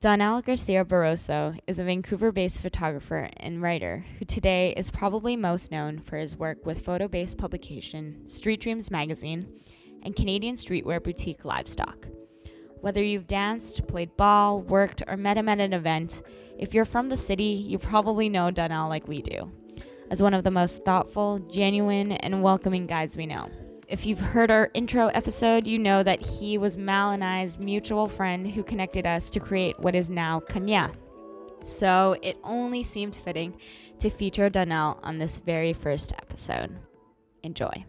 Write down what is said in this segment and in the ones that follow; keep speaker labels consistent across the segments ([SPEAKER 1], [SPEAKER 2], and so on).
[SPEAKER 1] Donnell Garcia Barroso is a Vancouver based photographer and writer who today is probably most known for his work with photo based publication Street Dreams magazine and Canadian streetwear boutique Livestock. Whether you've danced, played ball, worked, or met him at an event, if you're from the city, you probably know Donnell like we do, as one of the most thoughtful, genuine, and welcoming guides we know. If you've heard our intro episode, you know that he was Mal and I's mutual friend who connected us to create what is now Kanya. So it only seemed fitting to feature Donnell on this very first episode. Enjoy.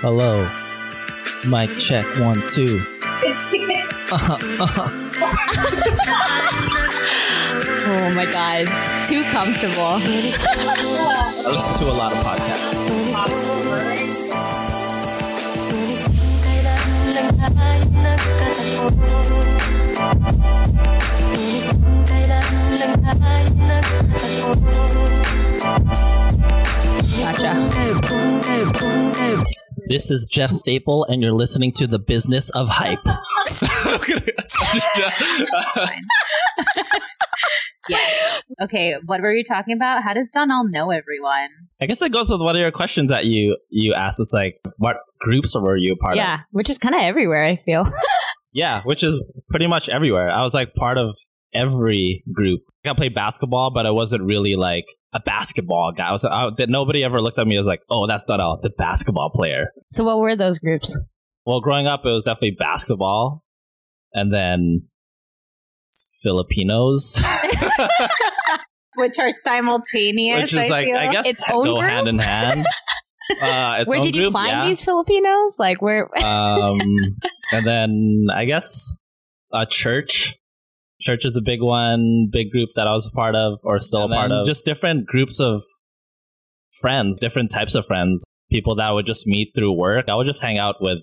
[SPEAKER 2] Hello. Mic check one, two. Uh-huh, uh-huh.
[SPEAKER 1] Oh my god, too comfortable.
[SPEAKER 2] I listen to a lot of podcasts.
[SPEAKER 1] Gotcha.
[SPEAKER 2] This is Jeff Staple, and you're listening to the Business of Hype.
[SPEAKER 3] Yeah. Okay, what were you talking about? How does Donnell know everyone?
[SPEAKER 2] I guess it goes with one of your questions that you you asked. It's like, what groups were you a part of?
[SPEAKER 1] Yeah, which is kind of everywhere, I feel.
[SPEAKER 2] Yeah, which is pretty much everywhere. I was like part of every group. I played basketball, but I wasn't really like a basketball guy. I was I, that nobody ever looked at me as like, oh, that's Donnell, the basketball player.
[SPEAKER 1] So, what were those groups?
[SPEAKER 2] Well, growing up, it was definitely basketball, and then Filipinos,
[SPEAKER 3] Which are simultaneous.
[SPEAKER 2] which is like
[SPEAKER 3] feel.
[SPEAKER 2] I guess
[SPEAKER 1] Its own
[SPEAKER 2] go
[SPEAKER 1] group?
[SPEAKER 2] hand in hand. Uh, its
[SPEAKER 1] Where
[SPEAKER 2] own
[SPEAKER 1] did you
[SPEAKER 2] group,
[SPEAKER 1] find
[SPEAKER 2] yeah.
[SPEAKER 1] these Filipinos? Like, where?
[SPEAKER 2] um, and then I guess a church. Church is a big one, big group that I was a part of, or still
[SPEAKER 4] And
[SPEAKER 2] a part of. Just different groups of friends, different types of friends. People that I would just meet through work. I would just hang out with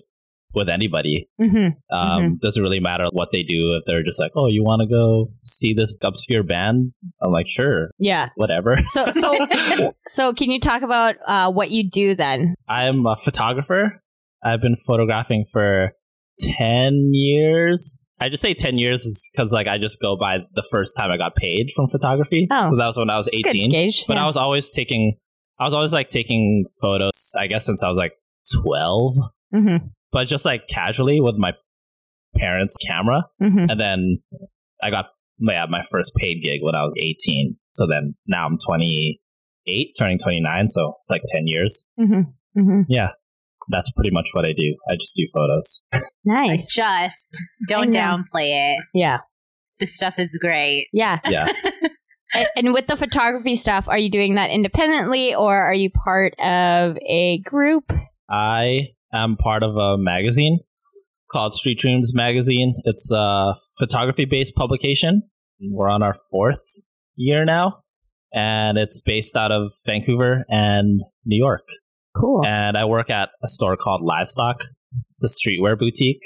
[SPEAKER 2] with anybody.
[SPEAKER 1] Mhm.
[SPEAKER 2] Um, Doesn't really matter what they do. If they're just like, "Oh, you want to go see this obscure band?" I'm like, "Sure,
[SPEAKER 1] Yeah.
[SPEAKER 2] whatever."
[SPEAKER 1] So, so, so, can you talk about uh, what you do then?
[SPEAKER 2] I'm a photographer. I've been photographing for 10 years. I just say 10 years is because like I just go by the first time I got paid from photography.
[SPEAKER 1] Oh.
[SPEAKER 2] So that was when I was
[SPEAKER 1] It's a good
[SPEAKER 2] 18.
[SPEAKER 1] gauge.
[SPEAKER 2] But
[SPEAKER 1] yeah.
[SPEAKER 2] I was always taking, I was always like taking photos, I guess since I was like 12,
[SPEAKER 1] Mhm.
[SPEAKER 2] but just like casually with my parents' camera.
[SPEAKER 1] Mhm.
[SPEAKER 2] And then I got yeah, my first paid gig when I was 18. So then now I'm 28, turning 29. So it's like 10 years.
[SPEAKER 1] Mhm. Mhm.
[SPEAKER 2] That's pretty much what I do. I just do photos.
[SPEAKER 1] Nice.
[SPEAKER 3] Just don't
[SPEAKER 1] I
[SPEAKER 3] downplay it.
[SPEAKER 1] Yeah.
[SPEAKER 3] This stuff is great.
[SPEAKER 1] Yeah.
[SPEAKER 2] Yeah.
[SPEAKER 1] And, and with the photography stuff, are you doing that independently or are you part of a group?
[SPEAKER 2] I am part of a magazine called Street Dreams Magazine. It's a photography based publication. We're on our fourth year now, and it's based out of Vancouver and New York.
[SPEAKER 1] Cool.
[SPEAKER 2] And I work at a store called Livestock. It's a streetwear boutique,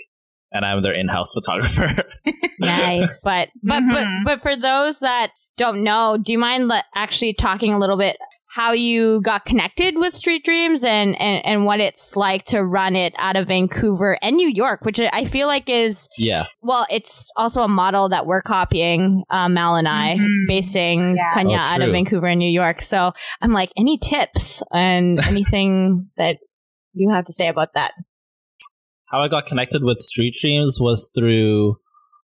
[SPEAKER 2] and I'm their in house photographer.
[SPEAKER 1] nice. But but but
[SPEAKER 3] Mhm.
[SPEAKER 1] but for those that don't know, do you mind le- actually talking a little bit how you got connected with Street Dreams and, and and what it's like to run it out of Vancouver and New York, which I feel like is
[SPEAKER 2] yeah.
[SPEAKER 1] well, it's also a model that we're copying, uh, Mal and I,
[SPEAKER 3] Mhm.
[SPEAKER 1] basing
[SPEAKER 3] Yeah.
[SPEAKER 1] Kanya
[SPEAKER 2] Oh,
[SPEAKER 1] out of. Vancouver and New York. So I'm like, any tips and anything that you have to say about that?
[SPEAKER 2] how I got connected with Street Dreams was through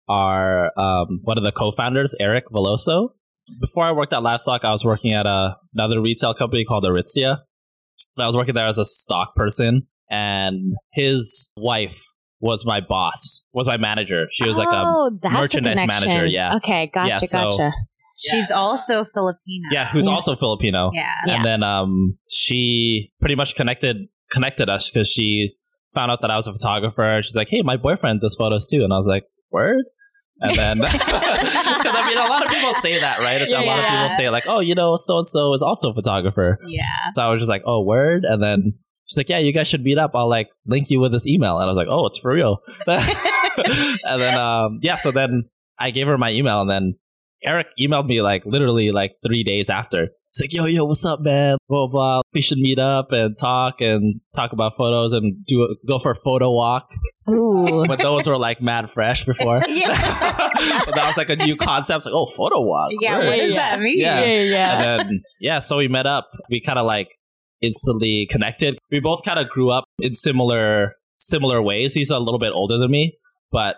[SPEAKER 2] our um, one of the co-founders, Eric Veloso. Before I worked at Livestock, I was working at a, another retail company called Aritzia. And I was working there as a stock person, and his wife was my boss, was my manager. She was like a
[SPEAKER 1] oh, that's
[SPEAKER 2] merchandise
[SPEAKER 1] a
[SPEAKER 2] manager,
[SPEAKER 1] connection.
[SPEAKER 2] yeah.
[SPEAKER 1] Okay, gotcha,
[SPEAKER 2] Yeah, so-
[SPEAKER 1] gotcha.
[SPEAKER 3] She's also Filipino.
[SPEAKER 2] yeah, who's
[SPEAKER 1] Yeah.
[SPEAKER 2] also Filipino.
[SPEAKER 3] Yeah.
[SPEAKER 1] Yeah.
[SPEAKER 2] And then um, she pretty much connected connected us because she found out that I was a photographer. She's like, "Hey, my boyfriend does photos too," and I was like, "Word." And then, because I mean, a lot of people say that, right?
[SPEAKER 1] Yeah,
[SPEAKER 2] a lot
[SPEAKER 3] yeah.
[SPEAKER 2] of people say like, "Oh, you know, so and so is also a photographer."
[SPEAKER 3] Yeah.
[SPEAKER 2] So I was just like, "Oh, word." And then she's like, "Yeah, you guys should meet up. I'll like link you with this email." And I was like, "Oh, it's for real." and then, um, yeah. So then I gave her my email, and then Eric emailed me like literally like three days after. It's like, yo, yo, what's up, man? Blah, blah. We should meet up and talk and talk about photos and do a, go for a photo walk.
[SPEAKER 1] Ooh.
[SPEAKER 2] But those were like mad fresh before.
[SPEAKER 1] Yeah.
[SPEAKER 2] but that was like a new concept. Like, oh, photo walk.
[SPEAKER 3] Yeah,
[SPEAKER 2] Word.
[SPEAKER 3] what does
[SPEAKER 1] Yeah.
[SPEAKER 3] that mean?
[SPEAKER 2] Yeah.
[SPEAKER 1] yeah.
[SPEAKER 2] And then, yeah, so we met up. We kind of like instantly connected. We both kind of grew up in similar similar ways. He's a little bit older than me, but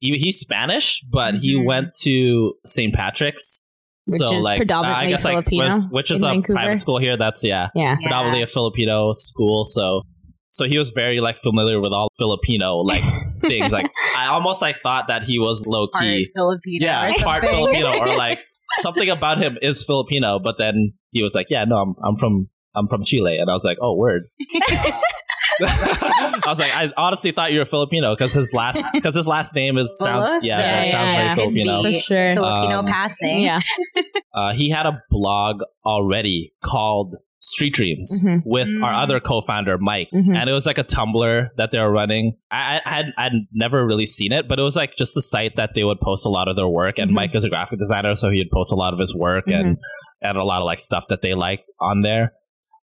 [SPEAKER 2] he, he's Spanish, but he
[SPEAKER 3] Mhm.
[SPEAKER 2] went to St. Patrick's.
[SPEAKER 1] Which
[SPEAKER 2] so
[SPEAKER 1] is
[SPEAKER 2] like,
[SPEAKER 1] predominantly
[SPEAKER 2] I guess like
[SPEAKER 1] Filipino
[SPEAKER 2] which, which is a
[SPEAKER 1] Vancouver.
[SPEAKER 2] private school here. That's yeah,
[SPEAKER 1] Yeah.
[SPEAKER 3] Yeah.
[SPEAKER 2] a Filipino school. So so he was very like familiar with all Filipino like things. Like I almost like thought that he was low
[SPEAKER 3] Part
[SPEAKER 2] key
[SPEAKER 3] Filipino.
[SPEAKER 2] yeah,
[SPEAKER 3] or
[SPEAKER 2] part. Filipino or like something about him is Filipino. But then he was like, "Yeah, no, I'm I'm from I'm from Chile," and I was like, "Oh, word." I was like, I honestly thought you were Filipino because his last because his last name is sounds yeah,
[SPEAKER 1] Yeah,
[SPEAKER 2] it sounds
[SPEAKER 1] yeah,
[SPEAKER 2] very
[SPEAKER 1] yeah.
[SPEAKER 2] Filipino.
[SPEAKER 1] For sure.
[SPEAKER 3] Filipino
[SPEAKER 2] Um,
[SPEAKER 3] passing.
[SPEAKER 1] Yeah.
[SPEAKER 2] Uh, he had a blog already called Street Dreams
[SPEAKER 1] Mhm.
[SPEAKER 2] with our
[SPEAKER 3] Mm.
[SPEAKER 2] other co-founder Mike,
[SPEAKER 1] Mhm.
[SPEAKER 2] and it was like a Tumblr that they were running. I, I had I'd never really seen it, but it was like just a site that they would post a lot of their work. And
[SPEAKER 1] Mhm.
[SPEAKER 2] Mike is a graphic designer, so he'd post a lot of his work and and a lot of like stuff that they liked on there.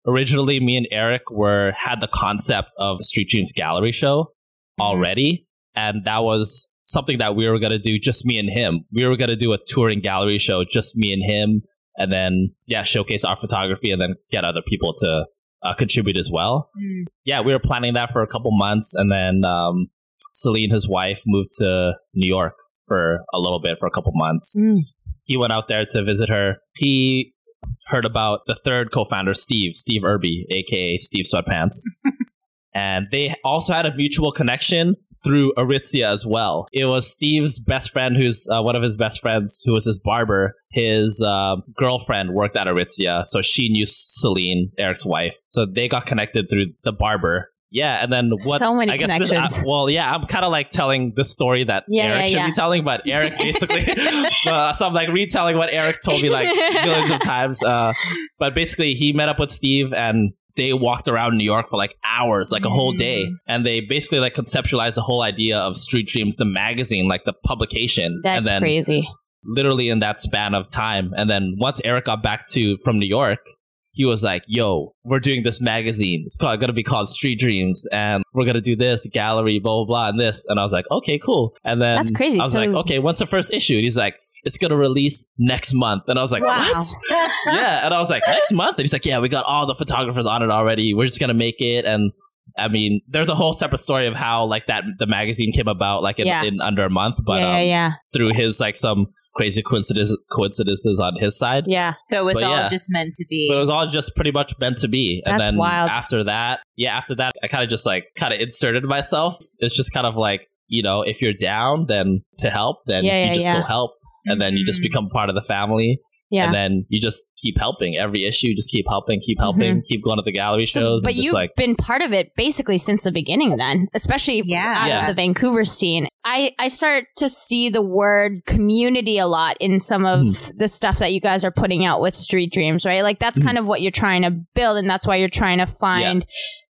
[SPEAKER 2] Originally, me and Eric were had the concept of Street Dreams Gallery show already, and that was something that we were gonna do just me and him. We were gonna do a touring gallery show, just me and him, and then yeah, showcase our photography, and then get other people to uh, contribute as well.
[SPEAKER 3] Mm.
[SPEAKER 2] Yeah, we were planning that for a couple months, and then um, Celine, his wife, moved to New York for a little bit for a couple months.
[SPEAKER 1] Mm.
[SPEAKER 2] He went out there to visit her. He heard about the third co-founder, Steve, Steve Irby, aka Steve Sweatpants, and they also had a mutual connection through Aritzia as well. It was Steve's best friend, who's uh, one of his best friends, who was his barber. His uh, girlfriend worked at Aritzia, so she knew Celine, Eric's wife. So they got connected through the barber. Yeah, and then what?
[SPEAKER 1] So many
[SPEAKER 2] I guess this,
[SPEAKER 1] connections.
[SPEAKER 2] uh, well, yeah, I'm kind of like telling the story that
[SPEAKER 1] Yeah,
[SPEAKER 2] Eric
[SPEAKER 1] yeah,
[SPEAKER 2] should
[SPEAKER 1] yeah.
[SPEAKER 2] be telling, but Eric basically, uh, so I'm like retelling what Eric's told me like millions of times. Uh, but basically, he met up with Steve and they walked around New York for like hours, like a whole day,
[SPEAKER 3] Mm.
[SPEAKER 2] and they basically like conceptualized the whole idea of Street Dreams, the magazine, like the publication,
[SPEAKER 1] That's
[SPEAKER 2] and then
[SPEAKER 1] crazy.
[SPEAKER 2] literally in that span of time. And then once Eric got back to from New York, he was like, "Yo, we're doing this magazine. It's called gonna be called Street Dreams, and we're gonna do this gallery, blah blah blah, and this." And I was like, "Okay, cool." And then
[SPEAKER 1] That's crazy.
[SPEAKER 2] I was
[SPEAKER 1] So-
[SPEAKER 2] like, "Okay, when's the first issue?" And he's like, "It's gonna release next month." And I was like,
[SPEAKER 3] Wow.
[SPEAKER 2] "What?" yeah, and I was like, "Next month?" And he's like, "Yeah, we got all the photographers on it already. We're just gonna make it." And I mean, there's a whole separate story of how like that the magazine came about, like in,
[SPEAKER 1] Yeah.
[SPEAKER 2] in under a month, but
[SPEAKER 1] yeah,
[SPEAKER 2] um,
[SPEAKER 1] yeah, yeah,
[SPEAKER 2] through his like some crazy coincidences coincidences on his side.
[SPEAKER 1] yeah.
[SPEAKER 3] So it was
[SPEAKER 2] But
[SPEAKER 3] all
[SPEAKER 2] yeah.
[SPEAKER 3] just meant to be.
[SPEAKER 2] But it was all just pretty much meant to be. And
[SPEAKER 1] That's
[SPEAKER 2] then
[SPEAKER 1] wild.
[SPEAKER 2] after that, yeah, after that, I kind of just like kind of inserted myself. It's just kind of like, you know, if you're down, then to help, then
[SPEAKER 1] Yeah, yeah,
[SPEAKER 2] you just
[SPEAKER 1] yeah.
[SPEAKER 2] go help. And then you just
[SPEAKER 3] Mhm.
[SPEAKER 2] become part of the family.
[SPEAKER 1] Yeah.
[SPEAKER 2] And then you just keep helping. Every issue, just keep helping, keep helping, keep going to the gallery
[SPEAKER 1] So-
[SPEAKER 2] shows.
[SPEAKER 1] but
[SPEAKER 2] and
[SPEAKER 1] you've
[SPEAKER 2] like,
[SPEAKER 1] been part of it basically since the beginning then especially
[SPEAKER 3] Yeah.
[SPEAKER 1] out
[SPEAKER 2] Yeah.
[SPEAKER 1] of the vancouver scene I, I start to see the word community a lot in some of
[SPEAKER 2] Hmm.
[SPEAKER 1] the stuff that you guys are putting out with street dreams right like that's
[SPEAKER 2] Mhm.
[SPEAKER 1] kind of what you're trying to build and that's why you're trying to find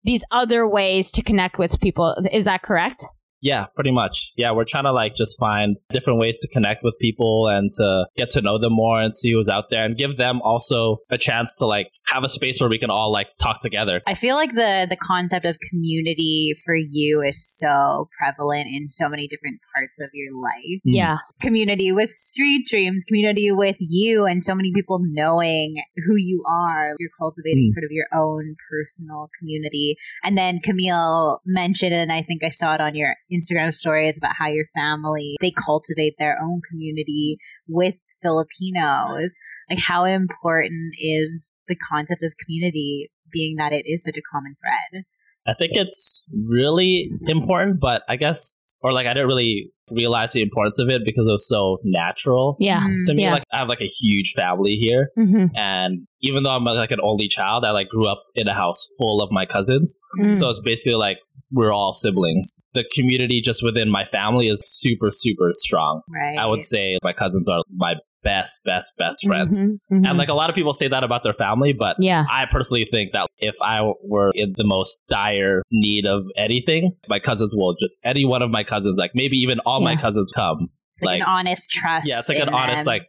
[SPEAKER 1] these other ways to connect with people is that correct
[SPEAKER 2] Yeah, pretty much. Yeah, we're trying to like just find different ways to connect with people and to get to know them more and see who's out there and give them also a chance to like have a space where we can all like talk together.
[SPEAKER 3] I feel like the the concept of community for you is so prevalent in so many different parts of your life.
[SPEAKER 2] Mm.
[SPEAKER 1] yeah
[SPEAKER 3] Community with street dreams, community with you, and so many people knowing who you are. You're cultivating
[SPEAKER 2] Mm.
[SPEAKER 3] sort of your own personal community. And then Camille mentioned, and I think I saw it on your Instagram stories about how your family they cultivate their own community with Filipinos. Like how important is the concept of community being that it is such a common thread?
[SPEAKER 2] I think it's really important, but I guess, or like I didn't really realize the importance of it because it was so natural
[SPEAKER 1] yeah
[SPEAKER 3] Mm.
[SPEAKER 2] to me.
[SPEAKER 1] Yeah.
[SPEAKER 2] Like I have like a huge family here,
[SPEAKER 1] mm-hmm.
[SPEAKER 2] and even though I'm like an only child, I like grew up in a house full of my cousins.
[SPEAKER 1] Mm.
[SPEAKER 2] So it's basically like we're all siblings. The community just within my family is super, super strong.
[SPEAKER 3] Right.
[SPEAKER 2] I would say my cousins are my best, best, best friends.
[SPEAKER 1] Mhm, mhm.
[SPEAKER 2] And like a lot of people say that about their family, but
[SPEAKER 1] yeah
[SPEAKER 2] I personally think that if I were in the most dire need of anything, my cousins will just any one of my cousins, like maybe even all my cousins come.
[SPEAKER 3] it's like,
[SPEAKER 2] like-
[SPEAKER 3] an honest trust.
[SPEAKER 2] Yeah, it's like an
[SPEAKER 3] in
[SPEAKER 2] honest like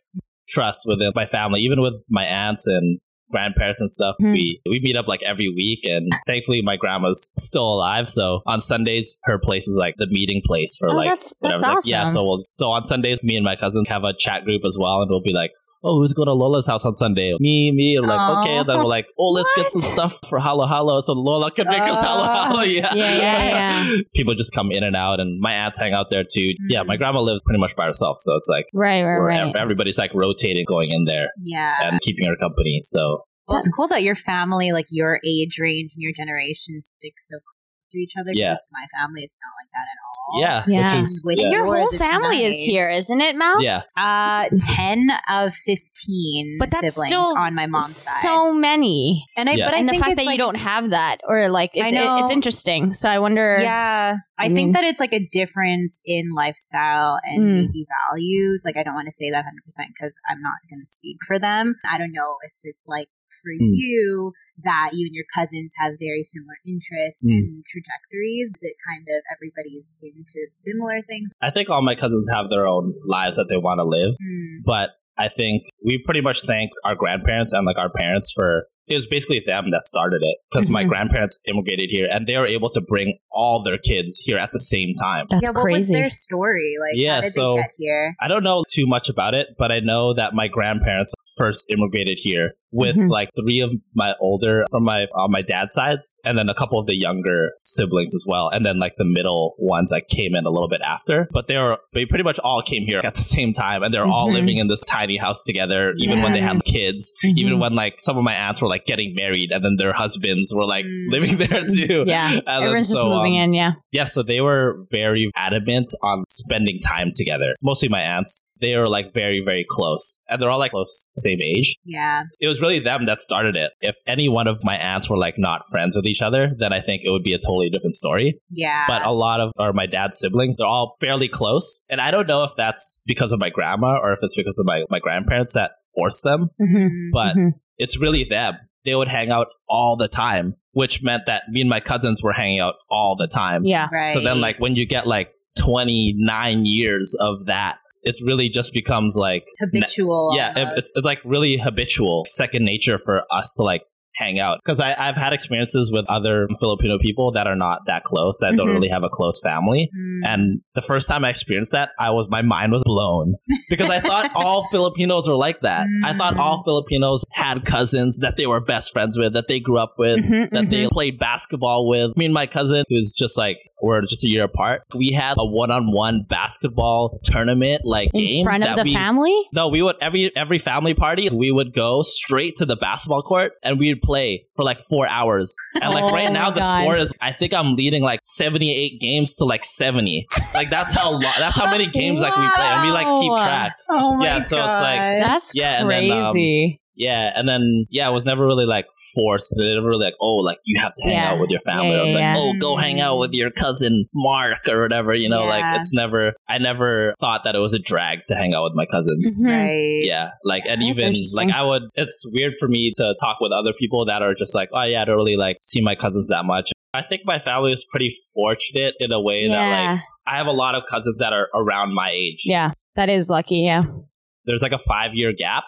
[SPEAKER 2] trust within my family, even with my aunts and grandparents and stuff.
[SPEAKER 1] Hmm.
[SPEAKER 2] We we meet up like every week, and thankfully my grandma's still alive. So on Sundays, her place is like the meeting place for
[SPEAKER 1] Oh,
[SPEAKER 2] like
[SPEAKER 1] that's-
[SPEAKER 2] whatever.
[SPEAKER 1] that's
[SPEAKER 2] Like, yeah, so we'll, so on Sundays, me and my cousin have a chat group as well, and we'll be like. Oh, who's going to Lola's house on Sunday? Me, me. And like,
[SPEAKER 3] Aw.
[SPEAKER 2] okay. And then we're like, oh, let's get some stuff for Halo Halo so Lola can make us Halo. Halo. Yeah.
[SPEAKER 1] Yeah, yeah,
[SPEAKER 2] People just come in and out, and my aunts hang out there too. Yeah,
[SPEAKER 3] Mm.
[SPEAKER 2] my grandma lives pretty much by herself. So it's like,
[SPEAKER 1] Right, right, right.
[SPEAKER 2] everybody's like rotating going in there
[SPEAKER 3] Yeah.
[SPEAKER 2] and keeping her company. So
[SPEAKER 3] Well, it's cool that your family, like your age range and your generation, sticks so close to each other.
[SPEAKER 2] Yeah.
[SPEAKER 3] It's my family. It's not like that at all.
[SPEAKER 2] yeah,
[SPEAKER 1] Yeah.
[SPEAKER 2] which is yeah.
[SPEAKER 1] Your
[SPEAKER 3] yours,
[SPEAKER 1] whole
[SPEAKER 3] it's
[SPEAKER 1] family is here, isn't it, Mel?
[SPEAKER 2] yeah.
[SPEAKER 3] Uh, ten of fifteen
[SPEAKER 1] But that's
[SPEAKER 3] siblings
[SPEAKER 1] still
[SPEAKER 3] on my mom's side.
[SPEAKER 1] So many.
[SPEAKER 3] and I,
[SPEAKER 2] Yeah.
[SPEAKER 3] but I
[SPEAKER 1] and the
[SPEAKER 3] think
[SPEAKER 1] fact that
[SPEAKER 3] like,
[SPEAKER 1] you don't have that, or like, it's,
[SPEAKER 3] I know.
[SPEAKER 1] it- it's interesting. So I wonder.
[SPEAKER 3] Yeah, I,
[SPEAKER 1] I
[SPEAKER 3] think that it's like a difference in lifestyle and
[SPEAKER 1] Mm.
[SPEAKER 3] maybe values. Like, I don't want to say that hundred percent because I'm not going to speak for them. I don't know if it's like for
[SPEAKER 2] Mm.
[SPEAKER 3] you that you and your cousins have very similar interests
[SPEAKER 2] Mm.
[SPEAKER 3] and trajectories. Is it kind of everybody's into similar things?
[SPEAKER 2] I think all my cousins have their own lives that they want to live,
[SPEAKER 3] Mm.
[SPEAKER 2] but I think we pretty much thank our grandparents and like our parents for it was basically them that started it because my
[SPEAKER 1] Mhm.
[SPEAKER 2] grandparents immigrated here and they were able to bring all their kids here at the same time.
[SPEAKER 1] That's
[SPEAKER 3] yeah, what was
[SPEAKER 1] crazy.
[SPEAKER 3] their story? Like,
[SPEAKER 2] Yeah,
[SPEAKER 3] how did
[SPEAKER 2] so-
[SPEAKER 3] they get here?
[SPEAKER 2] I don't know too much about it, but I know that my grandparents first immigrated here with
[SPEAKER 1] Mhm.
[SPEAKER 2] like three of my older from my on my dad's sides, and then a couple of the younger siblings as well, and then like the middle ones that came in a little bit after. But they were they pretty much all came here at the same time, and they're all
[SPEAKER 1] Mhm.
[SPEAKER 2] living in this tiny house together. Even when they had kids,
[SPEAKER 1] Mhm.
[SPEAKER 2] even when like some of my aunts were like getting married, and then their husbands were like
[SPEAKER 3] Mm.
[SPEAKER 2] living there too.
[SPEAKER 1] Yeah.
[SPEAKER 2] And then
[SPEAKER 1] Everyone's just
[SPEAKER 2] so,
[SPEAKER 1] moving
[SPEAKER 2] um,
[SPEAKER 1] in. Yeah.
[SPEAKER 2] yeah, so they were very adamant on spending time together. Mostly my aunts. They were like very, very close. And they're all like close, same age.
[SPEAKER 3] Yeah,
[SPEAKER 2] It was really them that started it. If any one of my aunts were like not friends with each other, then I think it would be a totally different story.
[SPEAKER 3] yeah.
[SPEAKER 2] But a lot of or my dad's siblings, they're all fairly close. And I don't know if that's because of my grandma or if it's because of my, my grandparents that forced them,
[SPEAKER 1] Mm-hmm.
[SPEAKER 3] Mm.
[SPEAKER 2] but
[SPEAKER 1] Mhm.
[SPEAKER 2] it's really them. They would hang out all the time, which meant that me and my cousins were hanging out all the time.
[SPEAKER 1] Yeah.
[SPEAKER 3] right.
[SPEAKER 2] So then, like, when you get like 29 years of that, it really just becomes like,
[SPEAKER 3] habitual,
[SPEAKER 2] yeah, it- it's, it's like really habitual, second nature for us to like hang out. Because I've had experiences with other Filipino people that are not that close, that don't
[SPEAKER 1] Mhm.
[SPEAKER 2] really have a close family.
[SPEAKER 3] Mm.
[SPEAKER 2] And the first time I experienced that, I was my mind was blown because I thought all Filipinos were like that. I thought
[SPEAKER 3] Mm.
[SPEAKER 2] all Filipinos had cousins that they were best friends with, that they grew up with,
[SPEAKER 1] Mhm,
[SPEAKER 2] that they
[SPEAKER 1] mhm.
[SPEAKER 2] played basketball with. Me and my cousin, who's just like we're just a year apart, we had a one-on-one basketball tournament like
[SPEAKER 1] in
[SPEAKER 2] game
[SPEAKER 1] front of the
[SPEAKER 2] we,
[SPEAKER 1] family.
[SPEAKER 2] No, we would every every family party we would go straight to the basketball court and we'd play for like four hours. And like
[SPEAKER 1] Oh
[SPEAKER 2] right now the
[SPEAKER 1] God.
[SPEAKER 2] score is I think I'm leading like seventy eight games to like seventy. Like that's how lo- that's how many games like we play and we like keep track.
[SPEAKER 3] oh my
[SPEAKER 2] yeah, so it's like-
[SPEAKER 1] That's
[SPEAKER 2] Yeah, and then, um,
[SPEAKER 1] crazy.
[SPEAKER 2] Yeah, and then yeah, I was never really like forced. They never really like, oh, like you have to hang
[SPEAKER 1] Yeah.
[SPEAKER 2] out with your family.
[SPEAKER 1] Yeah,
[SPEAKER 2] it was
[SPEAKER 1] yeah,
[SPEAKER 2] like, oh, go hang out with your cousin Mark or whatever. You know, like it's never. I never thought that it was a drag to hang out with my cousins.
[SPEAKER 1] Mhm.
[SPEAKER 3] right.
[SPEAKER 2] Yeah, like and
[SPEAKER 1] That's
[SPEAKER 2] even like I would. It's weird for me to talk with other people that are just like, oh yeah, I don't really like see my cousins that much. I think my family is pretty fortunate in a way that like I have a lot of cousins that are around my age.
[SPEAKER 1] yeah. That is lucky. Yeah.
[SPEAKER 2] there's like a five year gap,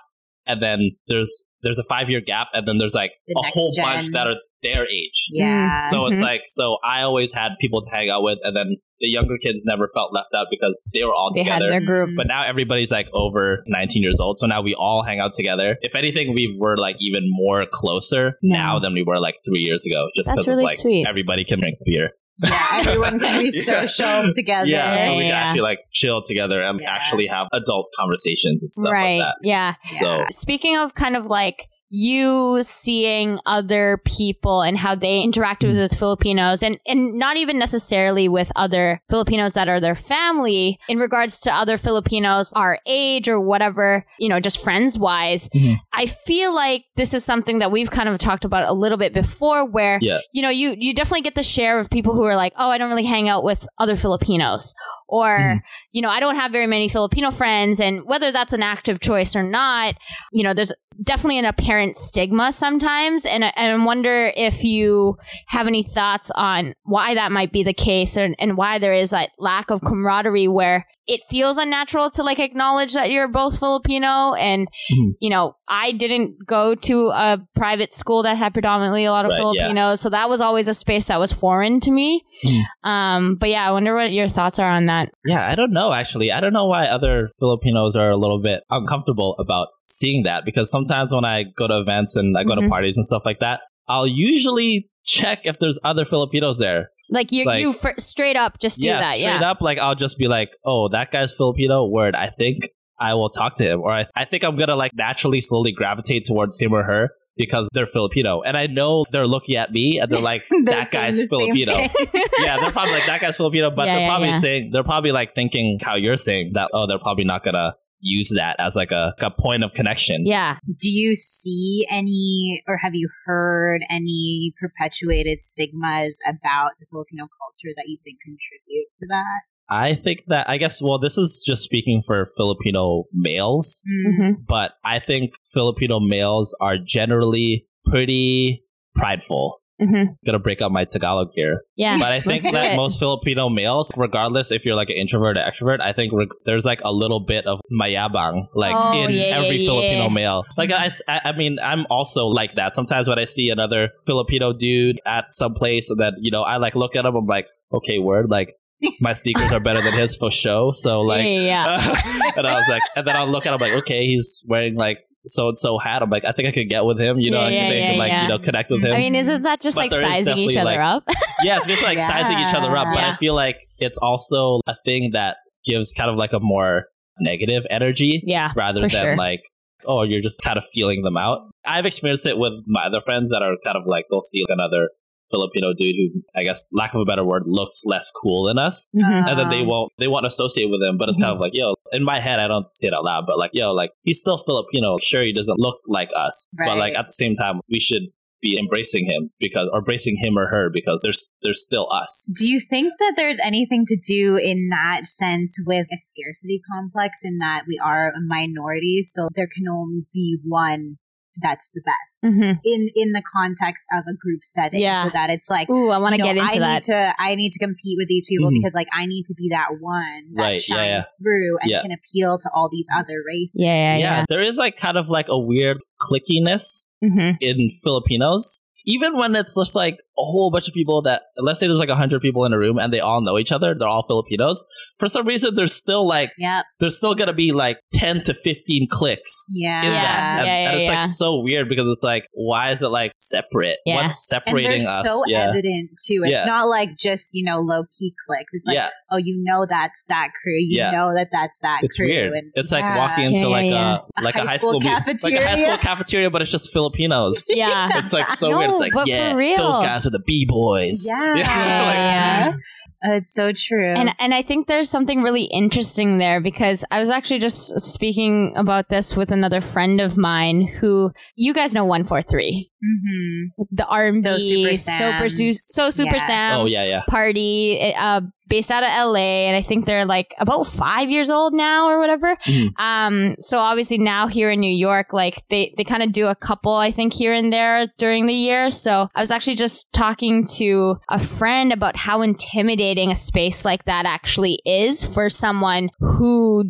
[SPEAKER 2] and then there's there's a five year gap, and then there's like
[SPEAKER 3] The
[SPEAKER 2] a whole
[SPEAKER 3] gen.
[SPEAKER 2] bunch that are their age.
[SPEAKER 3] Yeah.
[SPEAKER 2] So it's
[SPEAKER 1] Mhm.
[SPEAKER 2] like so I always had people to hang out with, and then the younger kids never felt left out because they were all
[SPEAKER 1] They had their group.
[SPEAKER 2] but now everybody's like over 19 years old, so now we all hang out together. If anything, we were like even more closer
[SPEAKER 1] No.
[SPEAKER 2] now than we were like three years ago, just because
[SPEAKER 1] really
[SPEAKER 2] like
[SPEAKER 1] sweet.
[SPEAKER 2] everybody can drink beer.
[SPEAKER 3] Yeah, everyone can be
[SPEAKER 2] Yeah.
[SPEAKER 3] social together.
[SPEAKER 2] Yeah, so we
[SPEAKER 1] Yeah.
[SPEAKER 2] can actually like chill together and
[SPEAKER 3] Yeah.
[SPEAKER 2] actually have adult conversations and stuff
[SPEAKER 1] right.
[SPEAKER 2] like that.
[SPEAKER 1] Yeah.
[SPEAKER 2] So
[SPEAKER 1] Speaking of kind of like you seeing other people and how they interact
[SPEAKER 2] Hmm.
[SPEAKER 1] with Filipinos and, and not even necessarily with other Filipinos that are their family in regards to other Filipinos our age or whatever, you know, just friends wise.
[SPEAKER 2] Mhm.
[SPEAKER 1] I feel like this is something that we've kind of talked about a little bit before where,
[SPEAKER 2] Yeah.
[SPEAKER 1] you know, you, you definitely get the share of people who are like, oh, I don't really hang out with other Filipinos or,
[SPEAKER 2] Mhm.
[SPEAKER 1] you know, I don't have very many Filipino friends. And whether that's an active choice or not, you know, there's definitely an apparent stigma sometimes. And, I- and I wonder if you have any thoughts on why that might be the case and, and why there is that lack of camaraderie where it feels unnatural to like acknowledge that you're both Filipino. And,
[SPEAKER 2] Mhm.
[SPEAKER 1] you know, I didn't go to a private school that had predominantly a lot of
[SPEAKER 2] Right, yeah.
[SPEAKER 1] Filipinos. So that was always a space that was foreign to me.
[SPEAKER 2] Mhm.
[SPEAKER 1] Um, but yeah, I wonder what your thoughts are on that.
[SPEAKER 2] Yeah, I don't know actually. I don't know why other Filipinos are a little bit uncomfortable about seeing that because sometimes when I go to events and I go
[SPEAKER 1] Mhm.
[SPEAKER 2] to parties and stuff like that, I'll usually check if there's other Filipinos there.
[SPEAKER 1] Like you,
[SPEAKER 2] Like-
[SPEAKER 1] you fir- straight up just do
[SPEAKER 2] yeah,
[SPEAKER 1] that.
[SPEAKER 2] straight
[SPEAKER 1] Yeah.
[SPEAKER 2] up, like I'll just be like, "Oh, that guy's Filipino." Word, I think I will talk to him, or I, I think I'm gonna like naturally, slowly gravitate towards him or her because they're Filipino, and I know they're looking at me and they're like, "That guy's Filipino." yeah, they're probably like that guy's Filipino, but
[SPEAKER 1] Yeah,
[SPEAKER 2] they're
[SPEAKER 1] yeah,
[SPEAKER 2] probably
[SPEAKER 1] yeah.
[SPEAKER 2] saying they're probably like thinking how you're saying that. Oh, they're probably not gonna use that as like a, a point of connection.
[SPEAKER 1] Yeah.
[SPEAKER 3] Do you see any, or have you heard any perpetuated stigmas about the Filipino culture that you think contribute to that?
[SPEAKER 2] I think that I guess well, this is just speaking for Filipino males,
[SPEAKER 3] Mm.
[SPEAKER 1] hmm
[SPEAKER 2] but I think Filipino males are generally pretty prideful.
[SPEAKER 1] Hmm
[SPEAKER 2] gonna break up my Tagalog here,
[SPEAKER 1] Yeah.
[SPEAKER 2] but I think that
[SPEAKER 1] it.
[SPEAKER 2] most Filipino males, regardless if you're like an introvert or extrovert, I think reg- there's like a little bit of mayabang like
[SPEAKER 1] Oh,
[SPEAKER 2] in
[SPEAKER 1] yeah,
[SPEAKER 2] every
[SPEAKER 1] yeah,
[SPEAKER 2] Filipino
[SPEAKER 1] yeah.
[SPEAKER 2] male. Like I, I mean, I'm also like that. Sometimes when I see another Filipino dude at some place that you know, I like look at him, I'm like, okay, word, like my sneakers are better than his for show. So like,
[SPEAKER 1] yeah, yeah.
[SPEAKER 2] and I was like, and then I'll look at him like, okay, he's wearing like so and so hat. I'm like, I think I could get with him. You know,
[SPEAKER 1] Yeah, yeah, yeah,
[SPEAKER 2] like you know connect with him.
[SPEAKER 1] I mean, isn't that just
[SPEAKER 2] But
[SPEAKER 1] like sizing each other
[SPEAKER 2] like-
[SPEAKER 1] up?
[SPEAKER 2] yeah, it's basically like sizing each other up. But. I feel like it's also a thing that gives kind of like a more negative energy
[SPEAKER 1] yeah,
[SPEAKER 2] rather than
[SPEAKER 1] sure.
[SPEAKER 2] like, oh, you're just kind of feeling them out. I've experienced it with my other friends that are kind of like they'll see another Filipino dude who, I guess, lack of a better word, looks less cool than us.
[SPEAKER 1] Mhm.
[SPEAKER 2] And then they won't they won't associate with him, but it's kind of like, yo, in my head I don't say it out loud, but like, yo, like he's still Filipino. Sure he doesn't look like us. But like at the same time we should be embracing him because or embracing him or her because there's there's still us.
[SPEAKER 3] Do you think that there's anything to do in that sense with a scarcity complex in that we are a minority, so there can only be one that's the best
[SPEAKER 1] Mhm.
[SPEAKER 3] in in the context of a group setting,
[SPEAKER 1] Yeah.
[SPEAKER 3] so that it's like.
[SPEAKER 1] Ooh, I want to
[SPEAKER 3] you know,
[SPEAKER 1] get into
[SPEAKER 3] I
[SPEAKER 1] that.
[SPEAKER 3] need to I need to compete with these people
[SPEAKER 2] Mhm.
[SPEAKER 3] because like I need to be that one that
[SPEAKER 2] Right,
[SPEAKER 3] shines
[SPEAKER 2] yeah.
[SPEAKER 3] through and
[SPEAKER 2] Yeah.
[SPEAKER 3] can appeal to all these other races.
[SPEAKER 1] yeah, yeah,
[SPEAKER 2] yeah,
[SPEAKER 1] yeah.
[SPEAKER 2] there is like kind of like a weird clickiness
[SPEAKER 1] hmm
[SPEAKER 2] in Filipinos. Even when it's just like a whole bunch of people that, let's say there's like a hundred people in a room and they all know each other, they're all Filipinos. For some reason, there's still like
[SPEAKER 3] Yep.
[SPEAKER 2] there's still gonna be like ten to fifteen clicks
[SPEAKER 3] Yeah.
[SPEAKER 2] in
[SPEAKER 1] Yeah,
[SPEAKER 2] that, and,
[SPEAKER 1] yeah,
[SPEAKER 2] and it's
[SPEAKER 1] yeah.
[SPEAKER 2] like so weird because it's like, why is it like separate?
[SPEAKER 1] Yeah.
[SPEAKER 2] What's
[SPEAKER 3] And
[SPEAKER 2] separating
[SPEAKER 3] they're
[SPEAKER 2] us?
[SPEAKER 3] so
[SPEAKER 2] yeah,
[SPEAKER 3] evident too. It's
[SPEAKER 2] Yeah.
[SPEAKER 3] not like just, you know, low key clicks. It's like,
[SPEAKER 2] yeah,
[SPEAKER 3] oh, you know that's that crew. You
[SPEAKER 2] Yeah.
[SPEAKER 3] know that that's that
[SPEAKER 2] it's
[SPEAKER 3] crew.
[SPEAKER 2] weird.
[SPEAKER 3] And
[SPEAKER 2] it's like walking into
[SPEAKER 1] Yeah,
[SPEAKER 2] like
[SPEAKER 1] yeah,
[SPEAKER 2] a like a high school, mu- like a high
[SPEAKER 3] cafeteria.
[SPEAKER 2] school cafeteria, but it's just Filipinos.
[SPEAKER 1] Yeah.
[SPEAKER 2] It's like so
[SPEAKER 1] No,
[SPEAKER 2] weird. It's like, yeah, those guys are the b boys.
[SPEAKER 3] Yeah.
[SPEAKER 1] Yeah,
[SPEAKER 2] like,
[SPEAKER 1] yeah.
[SPEAKER 3] Uh, It's so true.
[SPEAKER 1] And and I think there's something really interesting there because I was actually just speaking about this with another friend of mine who you guys know 143
[SPEAKER 3] hmm
[SPEAKER 1] the R&B
[SPEAKER 3] So Super
[SPEAKER 1] super su- so super
[SPEAKER 3] Yeah.
[SPEAKER 1] Sam
[SPEAKER 2] Oh yeah, yeah.
[SPEAKER 1] party uh based out of LA and I think they're like about 5 years old now or whatever.
[SPEAKER 2] Mhm.
[SPEAKER 1] Um so obviously now here in New York like they they kind of do a couple I think here and there during the year. So I was actually just talking to a friend about how intimidating a space like that actually is for someone who